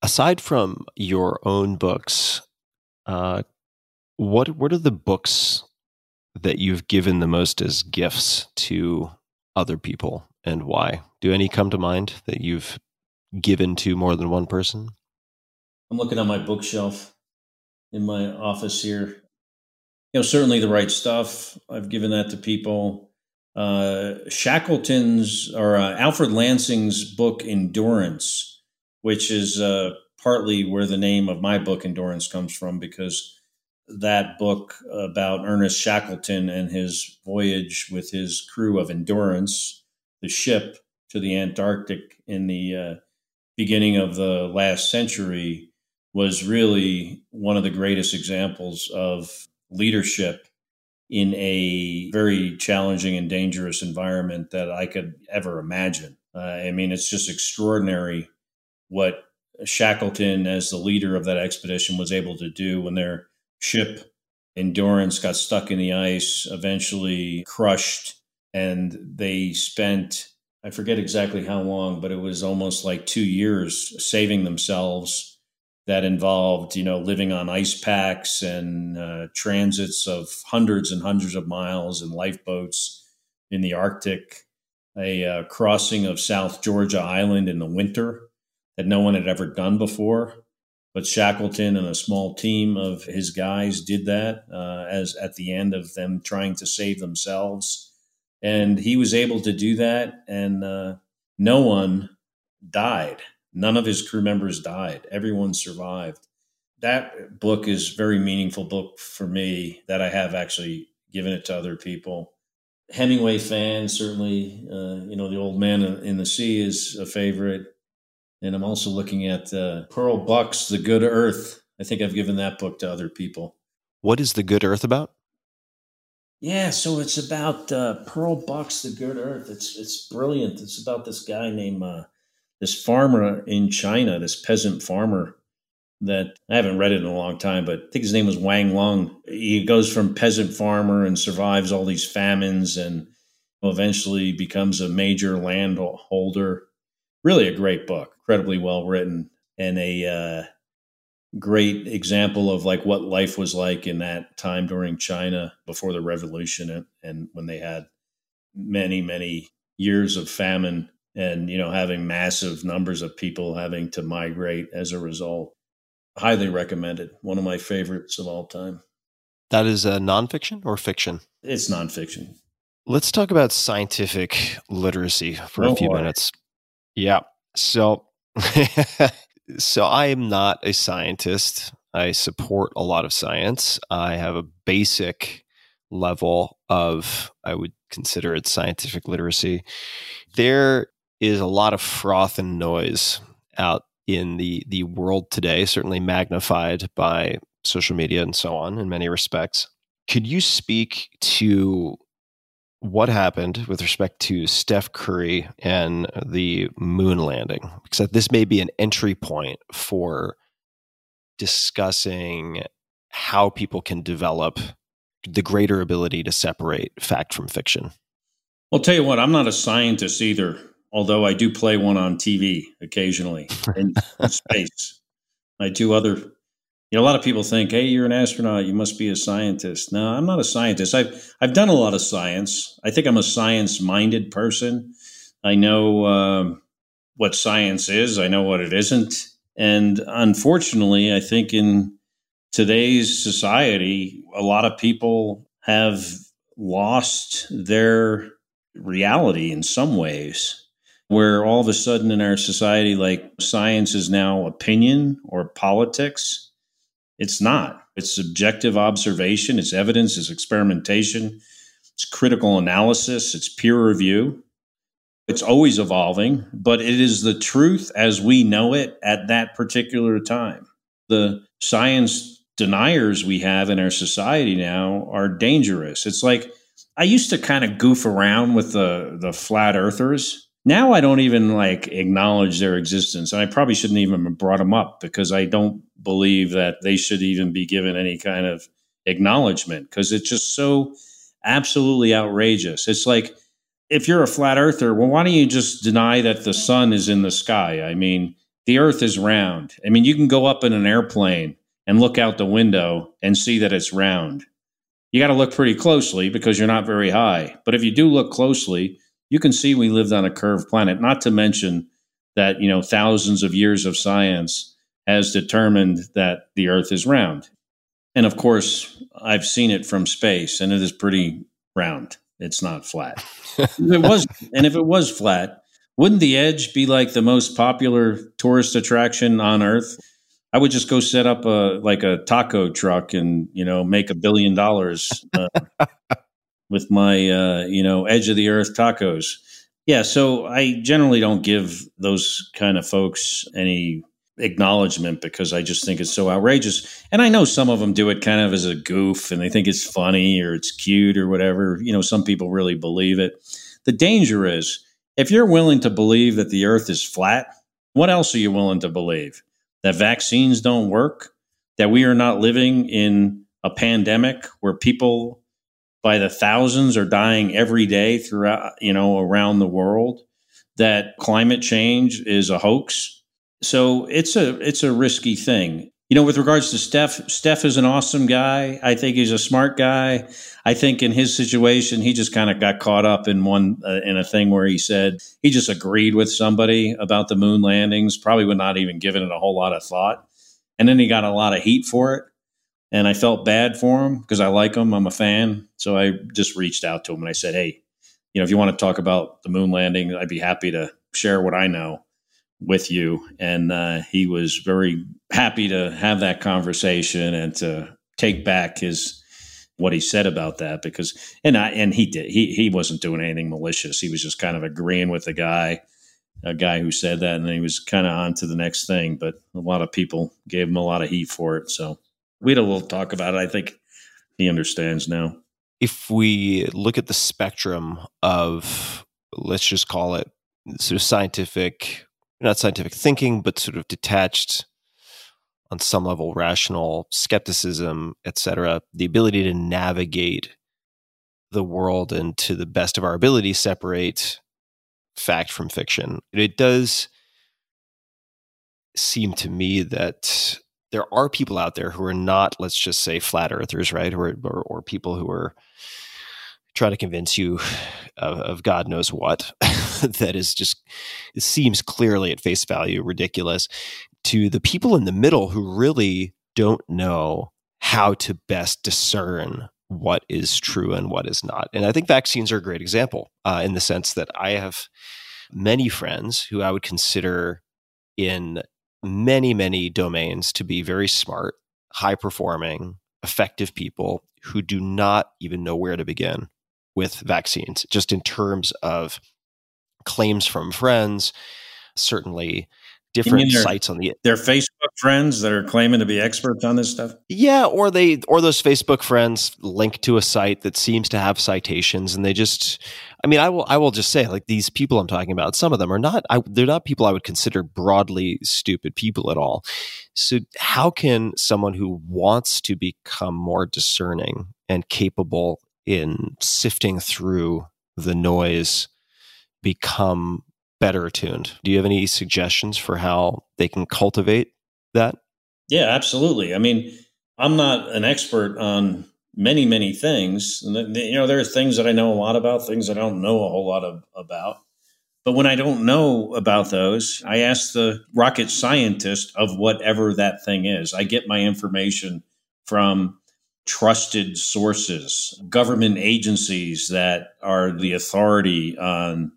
Aside from your own books, uh, what what are the books that you've given the most as gifts to other people and why? Do any come to mind that you've given to more than one person? I'm looking on my bookshelf in my office here. You know, certainly the right stuff. I've given that to people. Uh, Shackleton's or uh, Alfred Lansing's book Endurance, which is uh, partly where the name of my book Endurance comes from, because that book about Ernest Shackleton and his voyage with his crew of Endurance, the ship to the Antarctic in the uh, beginning of the last century, was really one of the greatest examples of leadership in a very challenging and dangerous environment that I could ever imagine. Uh, I mean, it's just extraordinary what Shackleton, as the leader of that expedition, was able to do when they're ship endurance got stuck in the ice, eventually crushed, and they spent I forget exactly how long, but it was almost like two years saving themselves. That involved, you know, living on ice packs and uh, transits of hundreds and hundreds of miles in lifeboats in the Arctic, a uh, crossing of South Georgia Island in the winter that no one had ever done before but Shackleton and a small team of his guys did that uh, as at the end of them trying to save themselves, and he was able to do that, and uh, no one died. None of his crew members died. Everyone survived. That book is very meaningful book for me that I have actually given it to other people. Hemingway fans certainly, uh, you know, the old man in the sea is a favorite. And I'm also looking at uh, Pearl Buck's The Good Earth. I think I've given that book to other people. What is The Good Earth about? Yeah, so it's about uh, Pearl Buck's The Good Earth. It's it's brilliant. It's about this guy named uh, this farmer in China, this peasant farmer that I haven't read it in a long time, but I think his name was Wang Lung. He goes from peasant farmer and survives all these famines and eventually becomes a major landholder really a great book, incredibly well written, and a uh, great example of like what life was like in that time during China before the revolution and, and when they had many many years of famine and you know having massive numbers of people having to migrate as a result. Highly recommended. One of my favorites of all time. That is a nonfiction or fiction? It's nonfiction. Let's talk about scientific literacy for oh, a few minutes. Yeah. So, [LAUGHS] so I am not a scientist. I support a lot of science. I have a basic level of, I would consider it scientific literacy. There is a lot of froth and noise out in the the world today, certainly magnified by social media and so on in many respects. Could you speak to what happened with respect to Steph Curry and the moon landing, because this may be an entry point for discussing how people can develop the greater ability to separate fact from fiction. I'll tell you what, I'm not a scientist either, although I do play one on TV occasionally in [LAUGHS] space. I do other you know, a lot of people think, "Hey, you're an astronaut. You must be a scientist." No, I'm not a scientist. I've I've done a lot of science. I think I'm a science-minded person. I know um, what science is. I know what it isn't. And unfortunately, I think in today's society, a lot of people have lost their reality in some ways, where all of a sudden in our society, like science is now opinion or politics. It's not. It's subjective observation, it's evidence, it's experimentation, it's critical analysis, it's peer review. It's always evolving, but it is the truth as we know it at that particular time. The science deniers we have in our society now are dangerous. It's like I used to kind of goof around with the the flat earthers. Now I don't even like acknowledge their existence. And I probably shouldn't even have brought them up because I don't believe that they should even be given any kind of acknowledgement because it's just so absolutely outrageous. It's like if you're a flat earther, well, why don't you just deny that the sun is in the sky? I mean, the earth is round. I mean, you can go up in an airplane and look out the window and see that it's round. You got to look pretty closely because you're not very high. But if you do look closely, you can see we lived on a curved planet, not to mention that, you know, thousands of years of science has determined that the earth is round. And of course, I've seen it from space and it is pretty round. It's not flat. [LAUGHS] if it was and if it was flat, wouldn't the edge be like the most popular tourist attraction on earth? I would just go set up a like a taco truck and you know make a billion dollars uh, [LAUGHS] with my uh, you know edge of the earth tacos. Yeah, so I generally don't give those kind of folks any acknowledgement because I just think it's so outrageous. And I know some of them do it kind of as a goof and they think it's funny or it's cute or whatever. You know, some people really believe it. The danger is if you're willing to believe that the earth is flat, what else are you willing to believe? that vaccines don't work, that we are not living in a pandemic where people by the thousands are dying every day throughout, you know, around the world, that climate change is a hoax. So it's a it's a risky thing. You know, with regards to Steph, Steph is an awesome guy. I think he's a smart guy. I think in his situation, he just kind of got caught up in one uh, in a thing where he said he just agreed with somebody about the moon landings, probably would not even given it a whole lot of thought, and then he got a lot of heat for it. And I felt bad for him because I like him. I'm a fan, so I just reached out to him and I said, "Hey, you know, if you want to talk about the moon landing, I'd be happy to share what I know." with you. And uh, he was very happy to have that conversation and to take back his what he said about that because and I and he did he he wasn't doing anything malicious. He was just kind of agreeing with the guy, a guy who said that, and he was kind of on to the next thing. But a lot of people gave him a lot of heat for it. So we had a little talk about it. I think he understands now. If we look at the spectrum of let's just call it sort of scientific not scientific thinking, but sort of detached on some level rational skepticism, etc. The ability to navigate the world and to the best of our ability separate fact from fiction. It does seem to me that there are people out there who are not, let's just say, flat earthers, right? Or, or, or people who are trying to convince you of, of God knows what [LAUGHS] that is just it seems clearly at face value ridiculous to the people in the middle who really don't know how to best discern what is true and what is not. And I think vaccines are a great example uh, in the sense that I have many friends who I would consider in many, many domains to be very smart, high performing, effective people who do not even know where to begin with vaccines, just in terms of claims from friends, certainly different their, sites on the their Facebook friends that are claiming to be experts on this stuff. Yeah, or they or those Facebook friends link to a site that seems to have citations, and they just. I mean, I will. I will just say, like these people I'm talking about, some of them are not. I, they're not people I would consider broadly stupid people at all. So, how can someone who wants to become more discerning and capable in sifting through the noise become better attuned. Do you have any suggestions for how they can cultivate that? Yeah, absolutely. I mean, I'm not an expert on many, many things. and You know, there are things that I know a lot about, things I don't know a whole lot of, about. But when I don't know about those, I ask the rocket scientist of whatever that thing is. I get my information from trusted sources, government agencies that are the authority on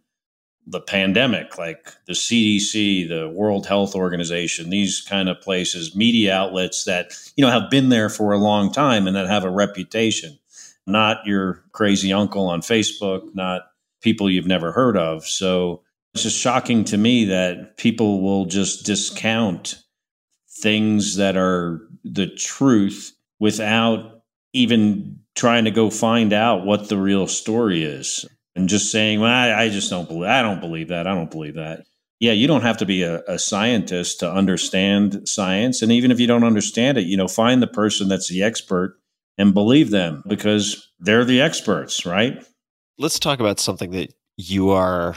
the pandemic, like the CDC, the World Health Organization, these kind of places, media outlets that, you know, have been there for a long time and that have a reputation, not your crazy uncle on Facebook, not people you've never heard of. So it's just shocking to me that people will just discount things that are the truth without even trying to go find out what the real story is and just saying, well, I, I, just don't believe, I don't believe that. I don't believe that. Yeah, you don't have to be a, a, scientist to understand science. And even if you don't understand it, you know, find the person that's the expert and believe them because they're the experts, right? Let's talk about something that you are,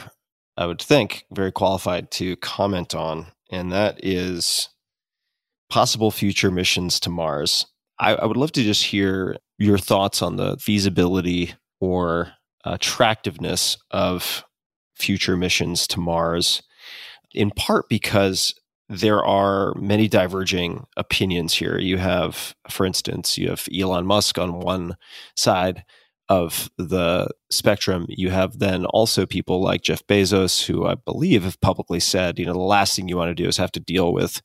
I would think, very qualified to comment on. And that is possible future missions to Mars. I, I would love to just hear your thoughts on the feasibility or attractiveness of future missions to Mars, in part because there are many diverging opinions here. You have, for instance, you have Elon Musk on one side of the spectrum. You have then also people like Jeff Bezos, who I believe have publicly said, you know, the last thing you want to do is have to deal with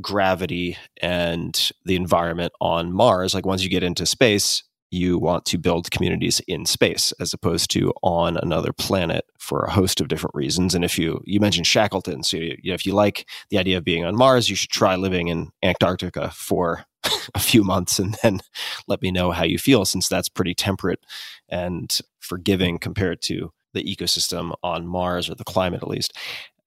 gravity and the environment on Mars. Like once you get into space, you want to build communities in space as opposed to on another planet for a host of different reasons. And if you you mentioned Shackleton, so you, you know, if you like the idea of being on Mars, you should try living in Antarctica for [LAUGHS] a few months and then let me know how you feel, since that's pretty temperate and forgiving compared to the ecosystem on Mars or the climate at least.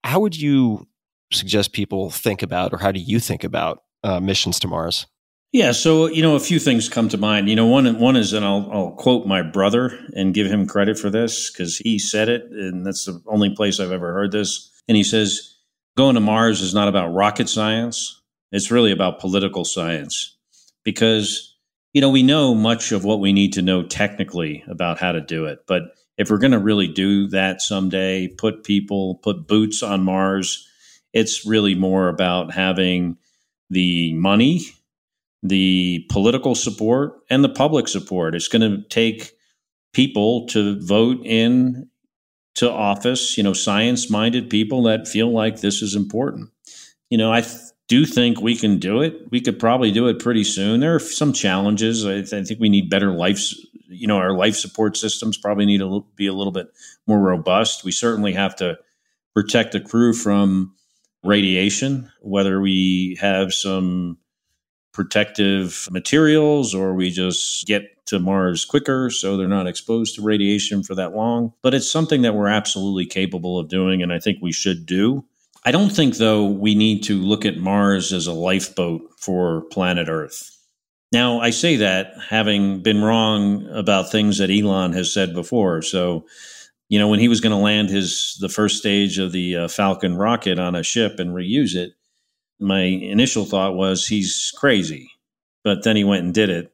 How would you suggest people think about, or how do you think about uh, missions to Mars? Yeah, so you know, a few things come to mind. You know, one one is, and I'll I'll quote my brother and give him credit for this because he said it, and that's the only place I've ever heard this. And he says, "Going to Mars is not about rocket science; it's really about political science, because you know we know much of what we need to know technically about how to do it, but if we're going to really do that someday, put people, put boots on Mars, it's really more about having the money." The political support and the public support. It's going to take people to vote in to office, you know, science minded people that feel like this is important. You know, I th- do think we can do it. We could probably do it pretty soon. There are some challenges. I, th- I think we need better life, you know, our life support systems probably need to l- be a little bit more robust. We certainly have to protect the crew from radiation, whether we have some protective materials or we just get to Mars quicker so they're not exposed to radiation for that long. But it's something that we're absolutely capable of doing, and I think we should do. I don't think, though, we need to look at Mars as a lifeboat for planet Earth. Now, I say that having been wrong about things that Elon has said before. So, you know, when he was going to land his the first stage of the uh, Falcon rocket on a ship and reuse it, my initial thought was he's crazy. But then he went and did it.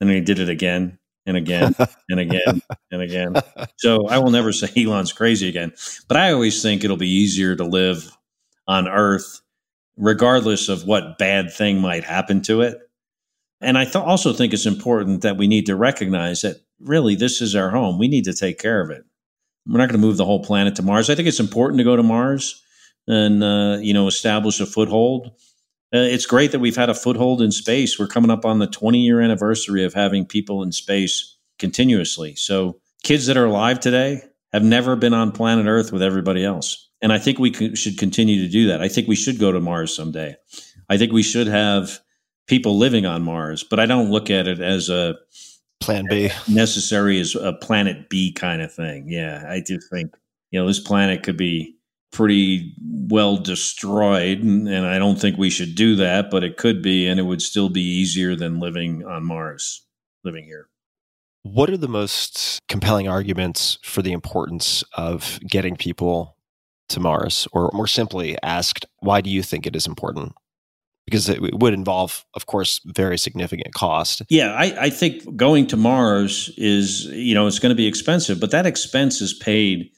And then he did it again and again [LAUGHS] and again and again. So I will never say Elon's crazy again. But I always think it'll be easier to live on Earth, regardless of what bad thing might happen to it. And I th- also think it's important that we need to recognize that really this is our home. We need to take care of it. We're not going to move the whole planet to Mars. I think it's important to go to Mars and uh, you know establish a foothold. Uh, it's great that we've had a foothold in space. We're coming up on the 20 year anniversary of having people in space continuously. So kids that are alive today have never been on planet Earth with everybody else. And I think we should continue to do that. I think we should go to Mars someday. I think we should have people living on Mars, but I don't look at it as a plan B necessary as a planet B kind of thing. Yeah, I do think, you know, this planet could be pretty well destroyed. And, and I don't think we should do that, but it could be, and it would still be easier than living on Mars, living here. What are the most compelling arguments for the importance of getting people to Mars? Or more simply asked, why do you think it is important? Because it would involve, of course, very significant cost. Yeah, I, I think going to Mars is, you know, it's going to be expensive, but that expense is paid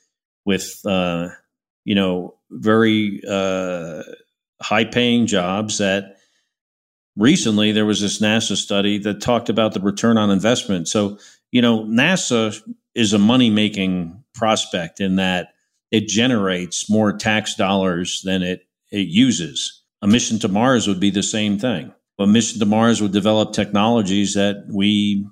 with uh, you know, very uh, high paying jobs that recently there was this NASA study that talked about the return on investment. So, you know, NASA is a money making prospect in that it generates more tax dollars than it, it uses. A mission to Mars would be the same thing. A mission to Mars would develop technologies that we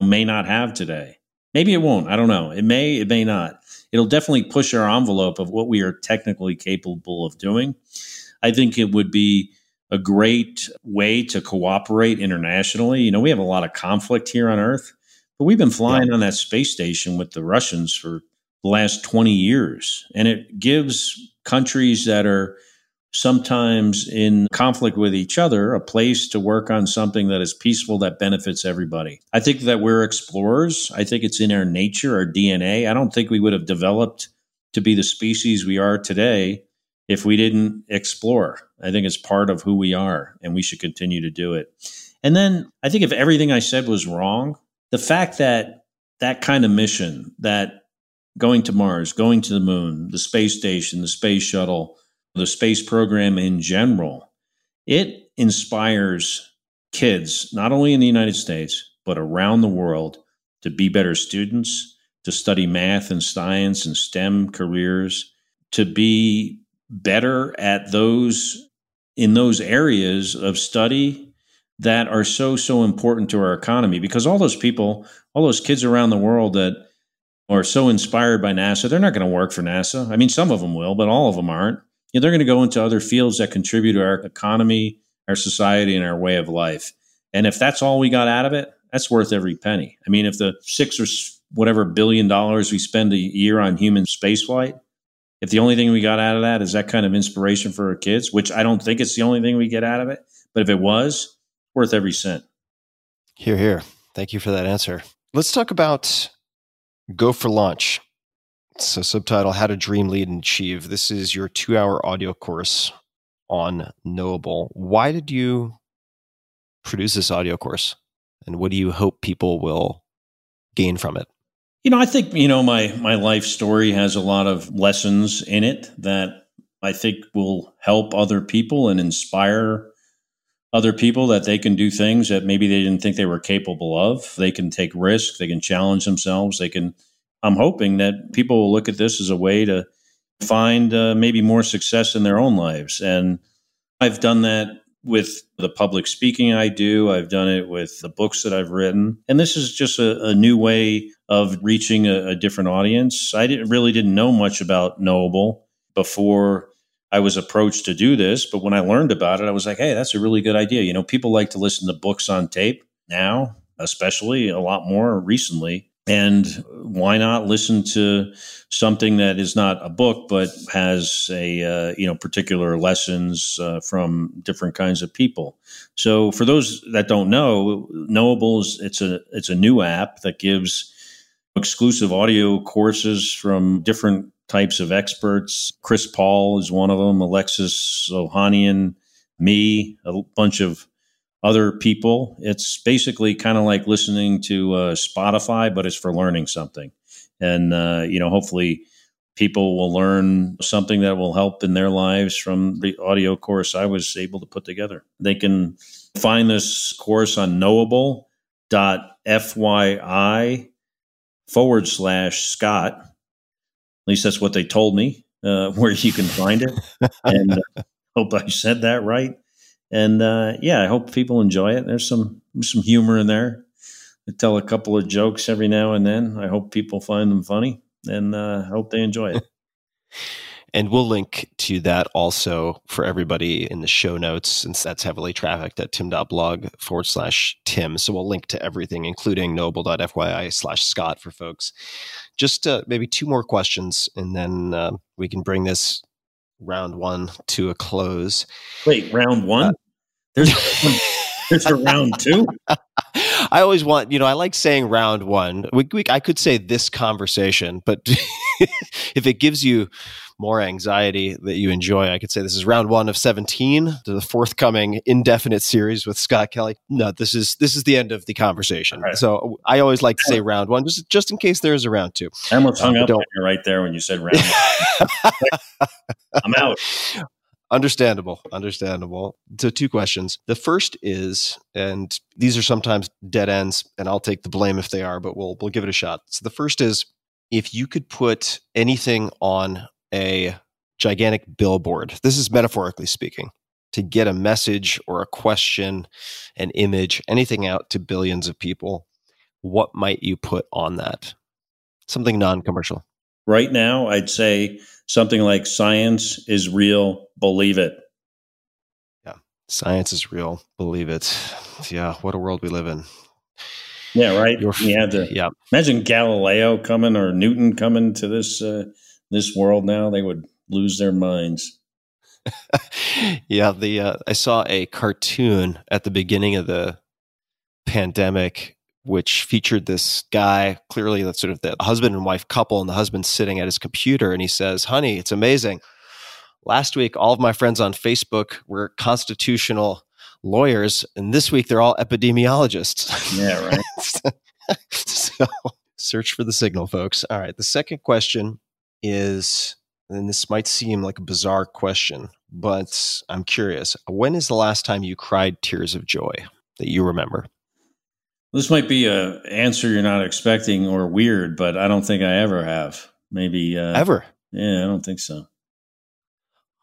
may not have today. Maybe it won't. I don't know. It may, it may not. It'll definitely push our envelope of what we are technically capable of doing. I think it would be a great way to cooperate internationally. You know, we have a lot of conflict here on Earth, but we've been flying yeah. on that space station with the Russians for the last 20 years. And it gives countries that are sometimes in conflict with each other a place to work on something that is peaceful that benefits everybody. I think that we're explorers. I think it's in our nature, our DNA. I don't think we would have developed to be the species we are today if we didn't explore. I think it's part of who we are, and we should continue to do it. And then I think if everything I said was wrong, the fact that that kind of mission, that going to Mars, going to the moon, the space station, the space shuttle, the space program in general, it inspires kids, not only in the United States, but around the world to be better students, to study math and science and STEM careers, to be better at those in those areas of study that are so so important to our economy. Because all those people all those kids around the world that are so inspired by NASA they're not going to work for NASA. I mean some of them will but all of them aren't you know, they're going to go into other fields that contribute to our economy our society and our way of life and if that's all we got out of it that's worth every penny I mean if the 6 or whatever billion dollars we spend a year on human spaceflight if the only thing we got out of that is that kind of inspiration for our kids, which I don't think it's the only thing we get out of it, but if it was, worth every cent. Here, here. Thank you for that answer. Let's talk about Go for Launch. So, subtitle How to Dream, Lead, and Achieve. This is your two hour audio course on Knowable. Why did you produce this audio course? And what do you hope people will gain from it? You know, I think, you know, my my life story has a lot of lessons in it that I think will help other people and inspire other people that they can do things that maybe they didn't think they were capable of. They can take risks, they can challenge themselves, they can I'm hoping that people will look at this as a way to find uh, maybe more success in their own lives. And I've done that with the public speaking I do. I've done it with the books that I've written. And this is just a, a new way of reaching a, a, different audience. I didn't really didn't know much about Knowable before I was approached to do this. But when I learned about it, I was like, hey, that's a really good idea. You know, people like to listen to books on tape now, especially a lot more recently. And why not listen to something that is not a book, but has a uh, you know particular lessons uh, from different kinds of people? So, for those that don't know, Knowables it's a it's a new app that gives exclusive audio courses from different types of experts. Chris Paul is one of them. Alexis Ohanian, me, a bunch of other people. It's basically kind of like listening to uh, Spotify, but it's for learning something. And, uh, you know, hopefully people will learn something that will help in their lives from the audio course I was able to put together. They can find this course on knowable.fyi forward slash Scott. At least that's what they told me, uh, [LAUGHS] where you can find it. and uh, hope I said that right. And uh, yeah, I hope people enjoy it. There's some some humor in there. I tell a couple of jokes every now and then. I hope people find them funny, and uh, hope they enjoy it. [LAUGHS] and we'll link to that also for everybody in the show notes, since that's heavily trafficked at tim.blog forward slash tim. So we'll link to everything, including knowable.fyi slash Scott for folks. Just uh, maybe two more questions, and then uh, we can bring this round one to a close. Wait, round one? Uh, there's there's a round two. [LAUGHS] I always want, you know, I like saying round one. We, we, I could say this conversation, but [LAUGHS] if it gives you more anxiety that you enjoy, I could say this is round one of 17, to the forthcoming indefinite series with Scott Kelly. No, this is this is the end of the conversation. Right. So I always like to say round one, just just in case there is a round two. I almost hung um, up right there when you said round one. [LAUGHS] I'm out. Understandable. Understandable. So, two questions. The first is, and these are sometimes dead ends, and I'll take the blame if they are, but we'll we'll give it a shot. So, the first is, if you could put anything on a gigantic billboard, this is metaphorically speaking, to get a message or a question, an image, anything out to billions of people, what might you put on that? Something non-commercial. Right now, I'd say something like science is real, believe it. Yeah. Science is real, believe it. Yeah, what a world we live in. Yeah, right. You're, had to yeah. imagine Galileo coming or Newton coming to this uh, this world now. They would lose their minds. [LAUGHS] yeah, the uh, I saw a cartoon at the beginning of the pandemic which featured this guy, clearly that's sort of the husband and wife couple, and the husband's sitting at his computer and he says, Honey, it's amazing. Last week, all of my friends on Facebook were constitutional lawyers, and this week they're all epidemiologists. Yeah, right. [LAUGHS] so search for the signal, folks. All right. The second question is, and this might seem like a bizarre question, but I'm curious. When is the last time you cried tears of joy that you remember? This might be a answer you're not expecting or weird, but I don't think I ever have. Maybe uh, ever. Yeah, I don't think so.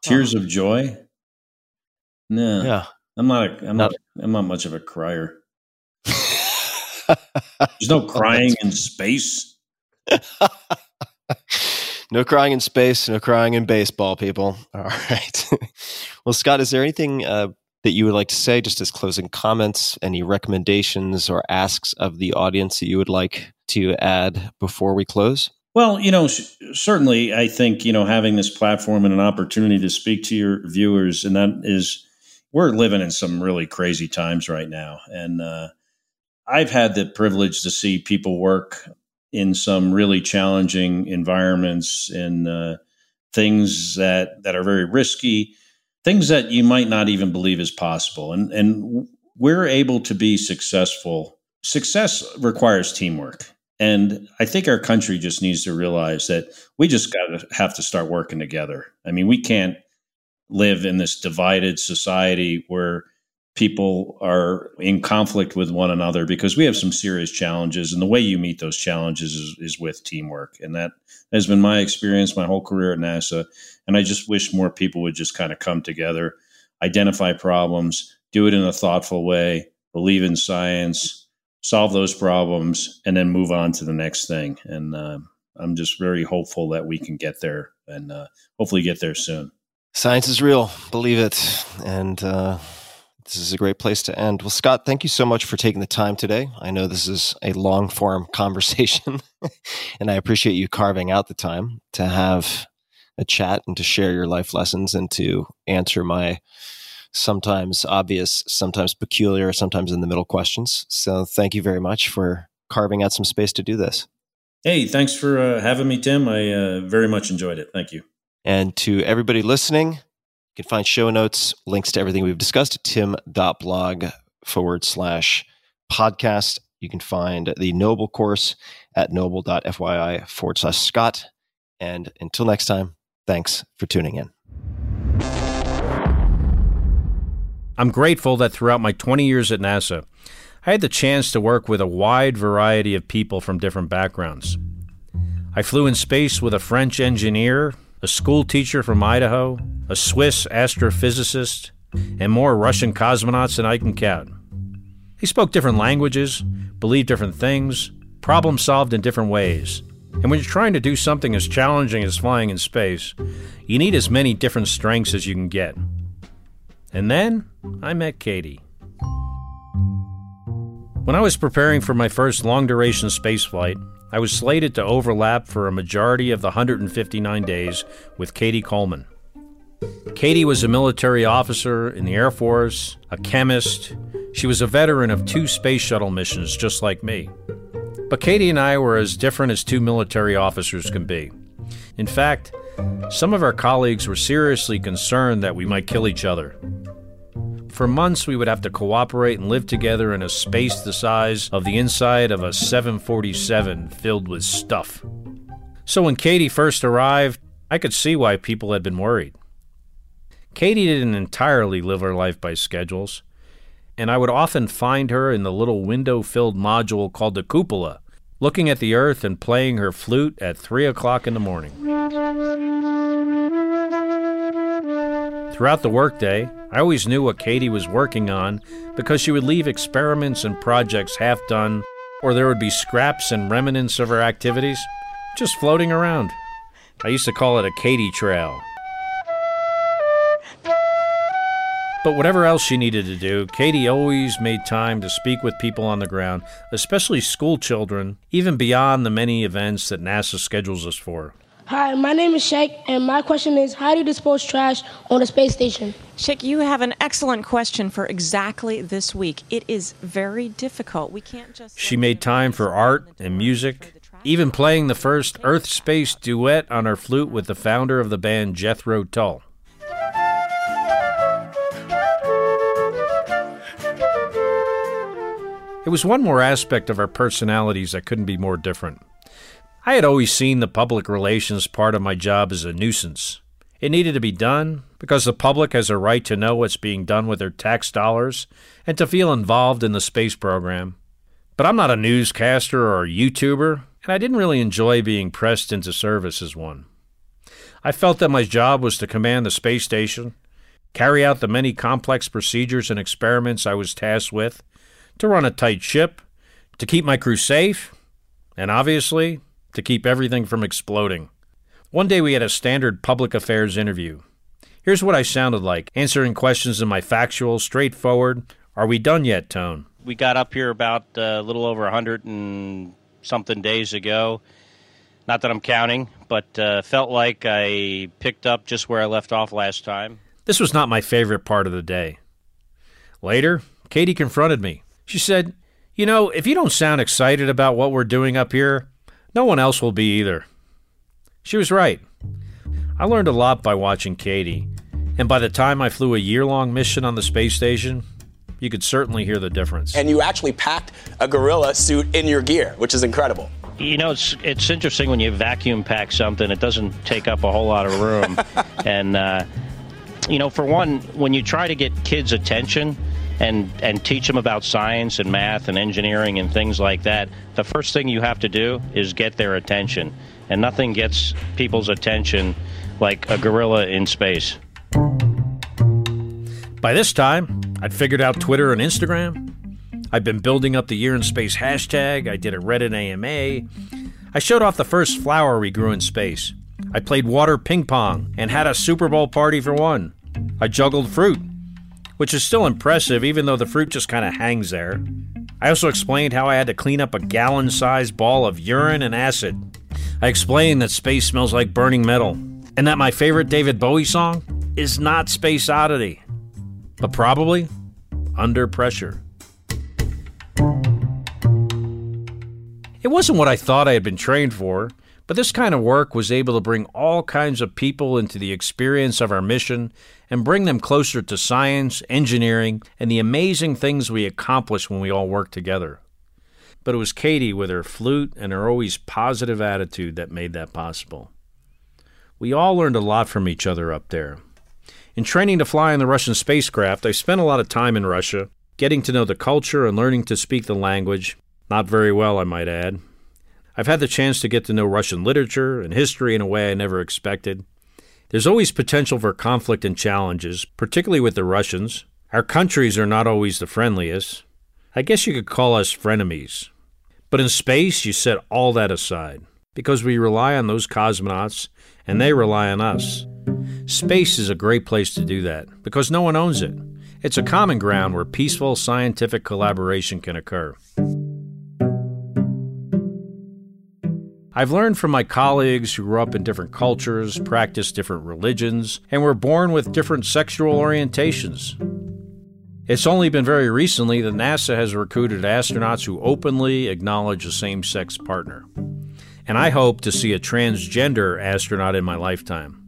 Tears of joy? No. Yeah. I'm not. A, I'm not. not I'm not much of a crier. [LAUGHS] There's no crying in space. [LAUGHS] no crying in space. No crying in baseball, people. All right. [LAUGHS] well, Scott, is there anything uh, that you would like to say, just as closing comments, any recommendations or asks of the audience that you would like to add before we close? Well, you know, certainly, I think you know having this platform and an opportunity to speak to your viewers, and that is, we're living in some really crazy times right now, and uh, I've had the privilege to see people work in some really challenging environments and uh, things that that are very risky things that you might not even believe is possible. And, and we're able to be successful. Success requires teamwork. And I think our country just needs to realize that we just got to have to start working together. I mean, we can't live in this divided society where people are in conflict with one another because we have some serious challenges and the way you meet those challenges is, is, with teamwork. And that has been my experience my whole career at nasa and i just wish more people would just kind of come together identify problems do it in a thoughtful way believe in science solve those problems and then move on to the next thing. And uh, i'm just very hopeful that we can get there and uh, hopefully get there soon. Science is real. Believe it. And uh this is a great place to end. Well, Scott, thank you so much for taking the time today. I know this is a long form [LAUGHS] conversation, [LAUGHS] and I appreciate you carving out the time to have a chat and to share your life lessons and to answer my sometimes obvious, sometimes peculiar, sometimes in the middle questions. So, thank you very much for carving out some space to do this. Hey, thanks for uh, having me, Tim. I uh, very much enjoyed it. Thank you. And to everybody listening, you can find show notes, links to everything we've discussed at tim.blog forward slash podcast. You can find the Knowable course at knowable.fyi forward slash Scott. And until next time, thanks for tuning in. I'm grateful that throughout my 20 years at NASA, I had the chance to work with a wide variety of people from different backgrounds. I flew in space with a French engineer a school teacher from Idaho, a Swiss astrophysicist, and more Russian cosmonauts than I can count. He spoke different languages, believed different things, problem solved in different ways. And when you're trying to do something as challenging as flying in space, you need as many different strengths as you can get. And then I met Cady. When I was preparing for my first long duration spaceflight, I was slated to overlap for a majority of the 159 days with Cady Coleman. Cady was a military officer in the Air Force, a chemist. She was a veteran of two space shuttle missions, just like me. But Cady and I were as different as two military officers can be. In fact, some of our colleagues were seriously concerned that we might kill each other. For months, we would have to cooperate and live together in a space the size of the inside of a 747 filled with stuff. So when Cady first arrived, I could see why people had been worried. Cady didn't entirely live her life by schedules, and I would often find her in the little window filled module called the cupola, looking at the earth and playing her flute at 3 o'clock in the morning. Throughout the workday, I always knew what Cady was working on because she would leave experiments and projects half done, or there would be scraps and remnants of her activities just floating around. I used to call it a Cady trail. But whatever else she needed to do, Cady always made time to speak with people on the ground, especially school children, even beyond the many events that NASA schedules us for. Hi, my name is Shek, and my question is how do you dispose trash on the space station? Shek, you have an excellent question for exactly this week. It is very difficult. We can't just. She made time for art and music, even playing the first Earth Space duet on her flute with the founder of the band Jethro Tull. It was one more aspect of our personalities that couldn't be more different. I had always seen the public relations part of my job as a nuisance. It needed to be done because the public has a right to know what's being done with their tax dollars and to feel involved in the space program. But I'm not a newscaster or a YouTuber, and I didn't really enjoy being pressed into service as one. I felt that my job was to command the space station, carry out the many complex procedures and experiments I was tasked with, to run a tight ship, to keep my crew safe, and obviously, to keep everything from exploding. One day we had a standard public affairs interview. Here's what I sounded like, answering questions in my factual, straightforward, are we done yet tone. We got up here about uh, a little over 100 and something days ago. Not that I'm counting, but uh, felt like I picked up just where I left off last time. This was not my favorite part of the day. Later, Cady confronted me. She said, You know, if you don't sound excited about what we're doing up here, no one else will be either. She was right. I learned a lot by watching Cady, and by the time I flew a year long mission on the space station, you could certainly hear the difference. And you actually packed a gorilla suit in your gear, which is incredible. You know, it's it's interesting when you vacuum pack something; it doesn't take up a whole lot of room. [LAUGHS] and uh, you know, for one, when you try to get kids' attention, and and teach them about science and math and engineering and things like that, the first thing you have to do is get their attention. And nothing gets people's attention like a gorilla in space. By this time, I'd figured out Twitter and Instagram. I'd been building up the Year in Space hashtag. I did a Reddit AMA. I showed off the first flower we grew in space. I played water ping pong and had a Super Bowl party for one. I juggled fruit which is still impressive even though the fruit just kind of hangs there. I also explained how I had to clean up a gallon sized ball of urine and acid. I explained that space smells like burning metal, and that my favorite David Bowie song is not Space Oddity, but probably Under Pressure. It wasn't what I thought I had been trained for, but this kind of work was able to bring all kinds of people into the experience of our mission and bring them closer to science, engineering, and the amazing things we accomplish when we all work together. But it was Cady with her flute and her always positive attitude that made that possible. We all learned a lot from each other up there. In training to fly in the Russian spacecraft, I spent a lot of time in Russia, getting to know the culture and learning to speak the language. Not very well, I might add. I've had the chance to get to know Russian literature and history in a way I never expected. There's always potential for conflict and challenges, particularly with the Russians. Our countries are not always the friendliest. I guess you could call us frenemies. But in space, you set all that aside because we rely on those cosmonauts and they rely on us. Space is a great place to do that because no one owns it. It's a common ground where peaceful scientific collaboration can occur. I've learned from my colleagues who grew up in different cultures, practiced different religions, and were born with different sexual orientations. It's only been very recently that NASA has recruited astronauts who openly acknowledge a same sex partner. And I hope to see a transgender astronaut in my lifetime.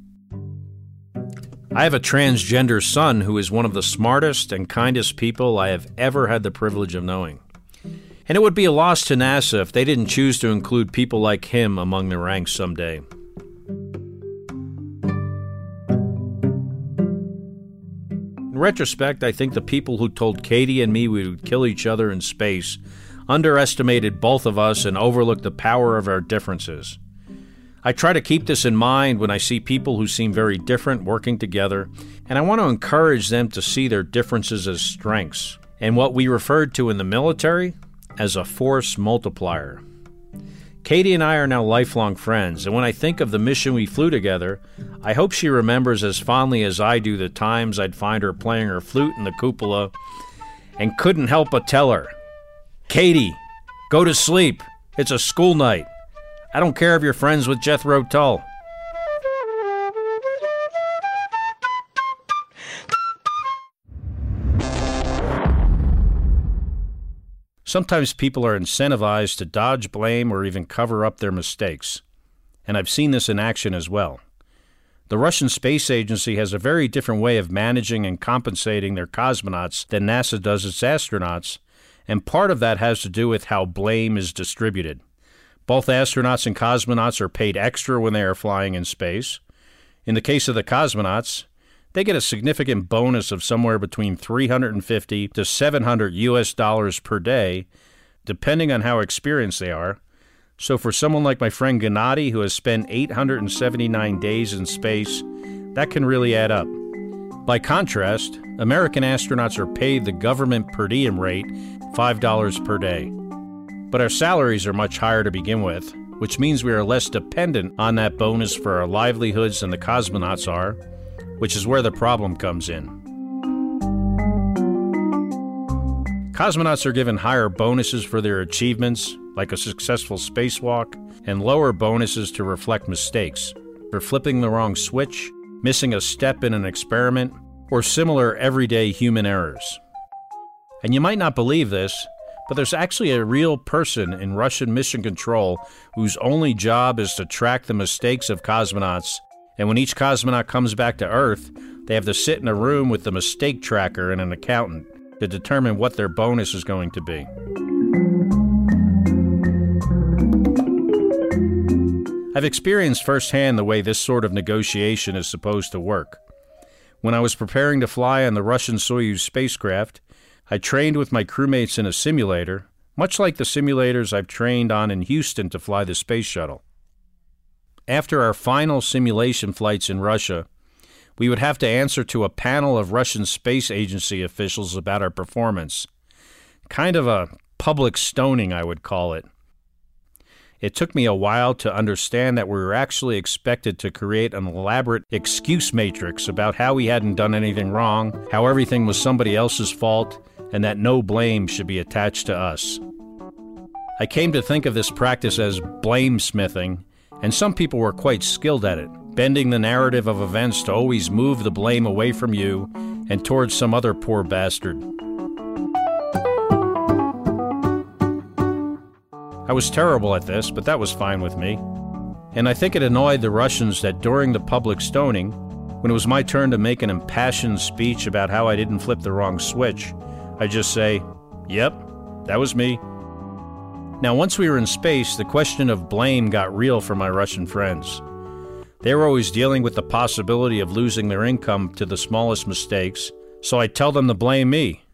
I have a transgender son who is one of the smartest and kindest people I have ever had the privilege of knowing. And it would be a loss to NASA if they didn't choose to include people like him among their ranks someday. In retrospect, I think the people who told Cady and me we would kill each other in space underestimated both of us and overlooked the power of our differences. I try to keep this in mind when I see people who seem very different working together, and I want to encourage them to see their differences as strengths and what we referred to in the military as a force multiplier. Cady and I are now lifelong friends, and when I think of the mission we flew together, I hope she remembers as fondly as I do the times I'd find her playing her flute in the cupola and couldn't help but tell her, Cady, go to sleep. It's a school night. I don't care if you're friends with Jethro Tull. Sometimes people are incentivized to dodge blame or even cover up their mistakes. And I've seen this in action as well. The Russian Space Agency has a very different way of managing and compensating their cosmonauts than NASA does its astronauts, and part of that has to do with how blame is distributed. Both astronauts and cosmonauts are paid extra when they are flying in space. In the case of the cosmonauts, they get a significant bonus of somewhere between 350 to 700 US dollars per day, depending on how experienced they are. So for someone like my friend Gennady who has spent 879 days in space, that can really add up. By contrast, American astronauts are paid the government per diem rate, $5 per day. But our salaries are much higher to begin with, which means we are less dependent on that bonus for our livelihoods than the cosmonauts are, which is where the problem comes in. Cosmonauts are given higher bonuses for their achievements, like a successful spacewalk, and lower bonuses to reflect mistakes, for flipping the wrong switch, missing a step in an experiment, or similar everyday human errors. And you might not believe this, but there's actually a real person in Russian mission control whose only job is to track the mistakes of cosmonauts. And when each cosmonaut comes back to Earth, they have to sit in a room with the mistake tracker and an accountant to determine what their bonus is going to be. I've experienced firsthand the way this sort of negotiation is supposed to work. When I was preparing to fly on the Russian Soyuz spacecraft, I trained with my crewmates in a simulator, much like the simulators I've trained on in Houston to fly the space shuttle. After our final simulation flights in Russia, we would have to answer to a panel of Russian Space Agency officials about our performance. Kind of a public stoning, I would call it. It took me a while to understand that we were actually expected to create an elaborate excuse matrix about how we hadn't done anything wrong, how everything was somebody else's fault, and that no blame should be attached to us. I came to think of this practice as blame smithing, and some people were quite skilled at it, bending the narrative of events to always move the blame away from you and towards some other poor bastard. I was terrible at this, but that was fine with me. And I think it annoyed the Russians that during the public stoning, when it was my turn to make an impassioned speech about how I didn't flip the wrong switch, I just say, Yep, that was me. Now, once we were in space, the question of blame got real for my Russian friends. They were always dealing with the possibility of losing their income to the smallest mistakes, so I tell them to blame me.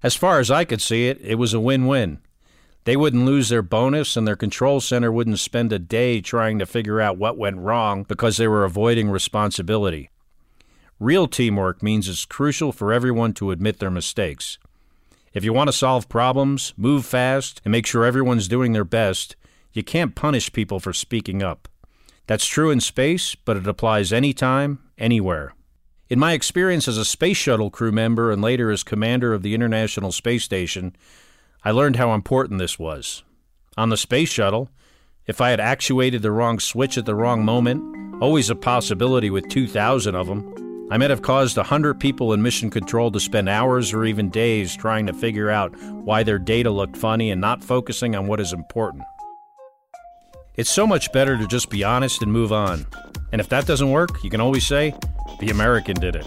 As far as I could see it, it was a win win. They wouldn't lose their bonus, and their control center wouldn't spend a day trying to figure out what went wrong because they were avoiding responsibility. Real teamwork means it's crucial for everyone to admit their mistakes. If you want to solve problems, move fast, and make sure everyone's doing their best, you can't punish people for speaking up. That's true in space, but it applies anytime, anywhere. In my experience as a space shuttle crew member and later as commander of the International Space Station, I learned how important this was. On the space shuttle, if I had actuated the wrong switch at the wrong moment, always a possibility with 2,000 of them, I might have caused 100 people in mission control to spend hours or even days trying to figure out why their data looked funny and not focusing on what is important. It's so much better to just be honest and move on. And if that doesn't work, you can always say, the American did it.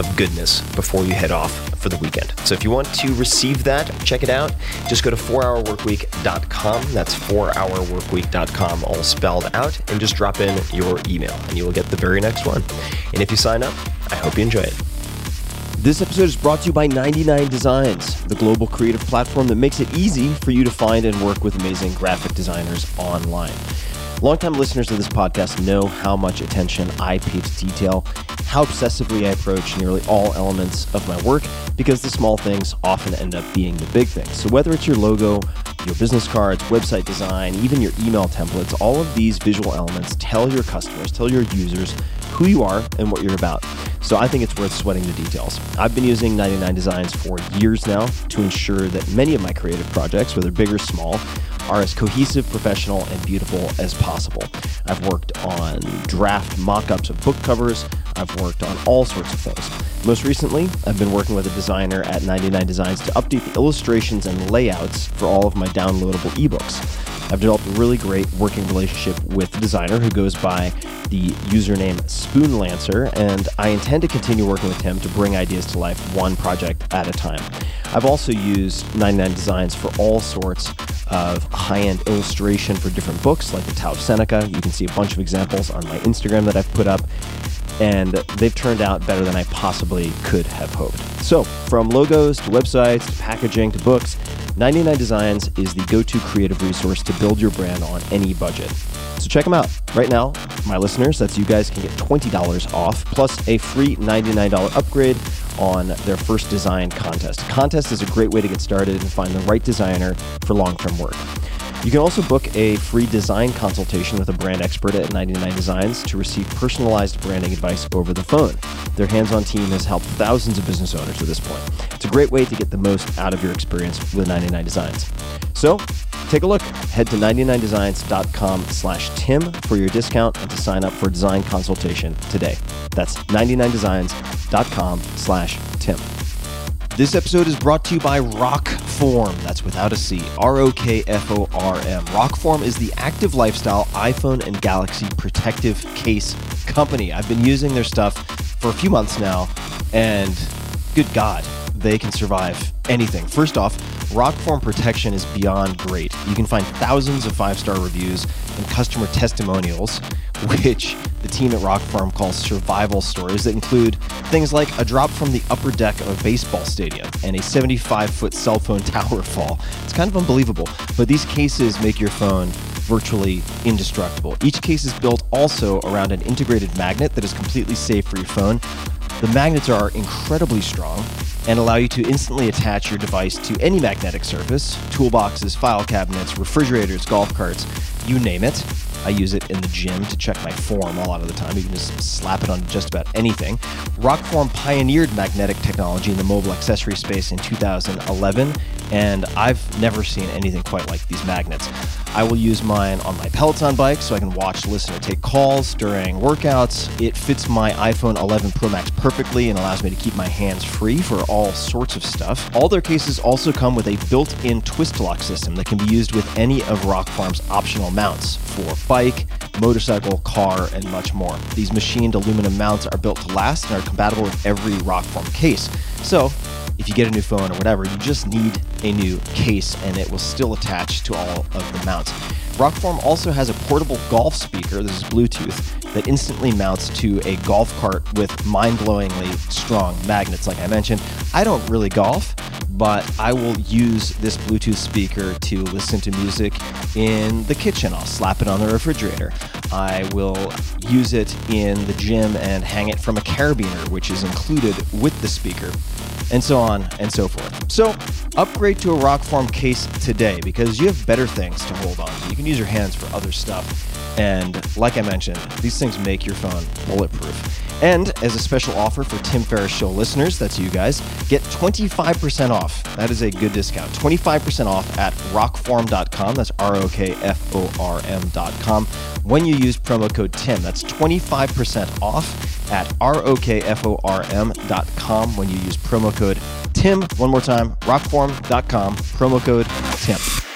of goodness before you head off for the weekend. So if you want to receive that, check it out. Just go to 4hourworkweek.com. That's 4hourworkweek.com, all spelled out, and just drop in your email, and you will get the very next one. And if you sign up, I hope you enjoy it. This episode is brought to you by 99 Designs, the global creative platform that makes it easy for you to find and work with amazing graphic designers online. Longtime listeners of this podcast know how much attention I pay to detail, how obsessively I approach nearly all elements of my work, because the small things often end up being the big things. So, whether it's your logo, your business cards, website design, even your email templates, all of these visual elements tell your customers, tell your users who you are and what you're about. So I think it's worth sweating the details. I've been using 99 Designs for years now to ensure that many of my creative projects, whether big or small, are as cohesive, professional, and beautiful as possible. I've worked on draft mock ups of book covers, I've worked on all sorts of things. Most recently, I've been working with a designer at 99 Designs to update the illustrations and layouts for all of my downloadable ebooks. I've developed a really great working relationship with the designer who goes by the username Spoonlancer, and I intend to continue working with him to bring ideas to life one project at a time. I've also used 99 Designs for all sorts of high end illustration for different books, like the Tao of Seneca. You can see a bunch of examples on my Instagram that I've put up and they've turned out better than I possibly could have hoped. So, from logos to websites to packaging to books, 99 Designs is the go to creative resource to build your brand on any budget. So, check them out. Right now, my listeners, that's you guys, can get $20 off plus a free $99 upgrade on their first design contest. Contest is a great way to get started and find the right designer for long term work. You can also book a free design consultation with a brand expert at 99 Designs to receive personalized branding advice over the phone. Their hands on team has helped thousands of business owners to this point. It's a great way to get the most out of your experience with 99 Designs. So, take a look. Head to 99designs.com slash Tim for your discount and to sign up for a design consultation today. That's 99designs.com slash Tim. This episode is brought to you by Rokform. That's without a C. R O K F O R M. Rokform is the active lifestyle iPhone and Galaxy protective case company. I've been using their stuff for a few months now, and good God, they can survive anything. First off, Rokform protection is beyond great. You can find thousands of five star reviews and customer testimonials, which the team at Rokform calls survival stories that include things like a drop from the upper deck of a baseball stadium and a 75 foot cell phone [LAUGHS] tower fall. It's kind of unbelievable, but these cases make your phone virtually indestructible. Each case is built also around an integrated magnet that is completely safe for your phone. The magnets are incredibly strong and allow you to instantly attach your device to any magnetic surface toolboxes, file cabinets, refrigerators, golf carts, you name it. I use it in the gym to check my form a lot of the time. You can just slap it on just about anything. Rokform pioneered magnetic technology in the mobile accessory space in 2011, and I've never seen anything quite like these magnets. I will use mine on my Peloton bike so I can watch, listen, or take calls during workouts. It fits my iPhone 11 Pro Max perfectly and allows me to keep my hands free for all sorts of stuff. All their cases also come with a built in twist lock system that can be used with any of Rokform's optional mounts for bike, motorcycle, car, and much more. These machined aluminum mounts are built to last and are compatible with every Rokform case. So, if you get a new phone or whatever, you just need a new case and it will still attach to all of the mounts. Rokform also has a portable golf speaker, this is Bluetooth, that instantly mounts to a golf cart with mind blowingly strong magnets, like I mentioned. I don't really golf, but I will use this Bluetooth speaker to listen to music in the kitchen. I'll slap it on the refrigerator. I will use it in the gym and hang it from a carabiner, which is included with the speaker and so on and so forth. So, upgrade to a Rokform case today because you have better things to hold on to. You can use your hands for other stuff. And like I mentioned, these things make your phone bulletproof. And as a special offer for Tim Ferriss Show listeners, that's you guys, get 25% off. That is a good discount. 25% off at rokform.com. That's R O K F O R M.com. When you use promo code TIM, that's 25% off at rokform.com when you use promo code TIM. One more time, rokform.com, promo code TIM.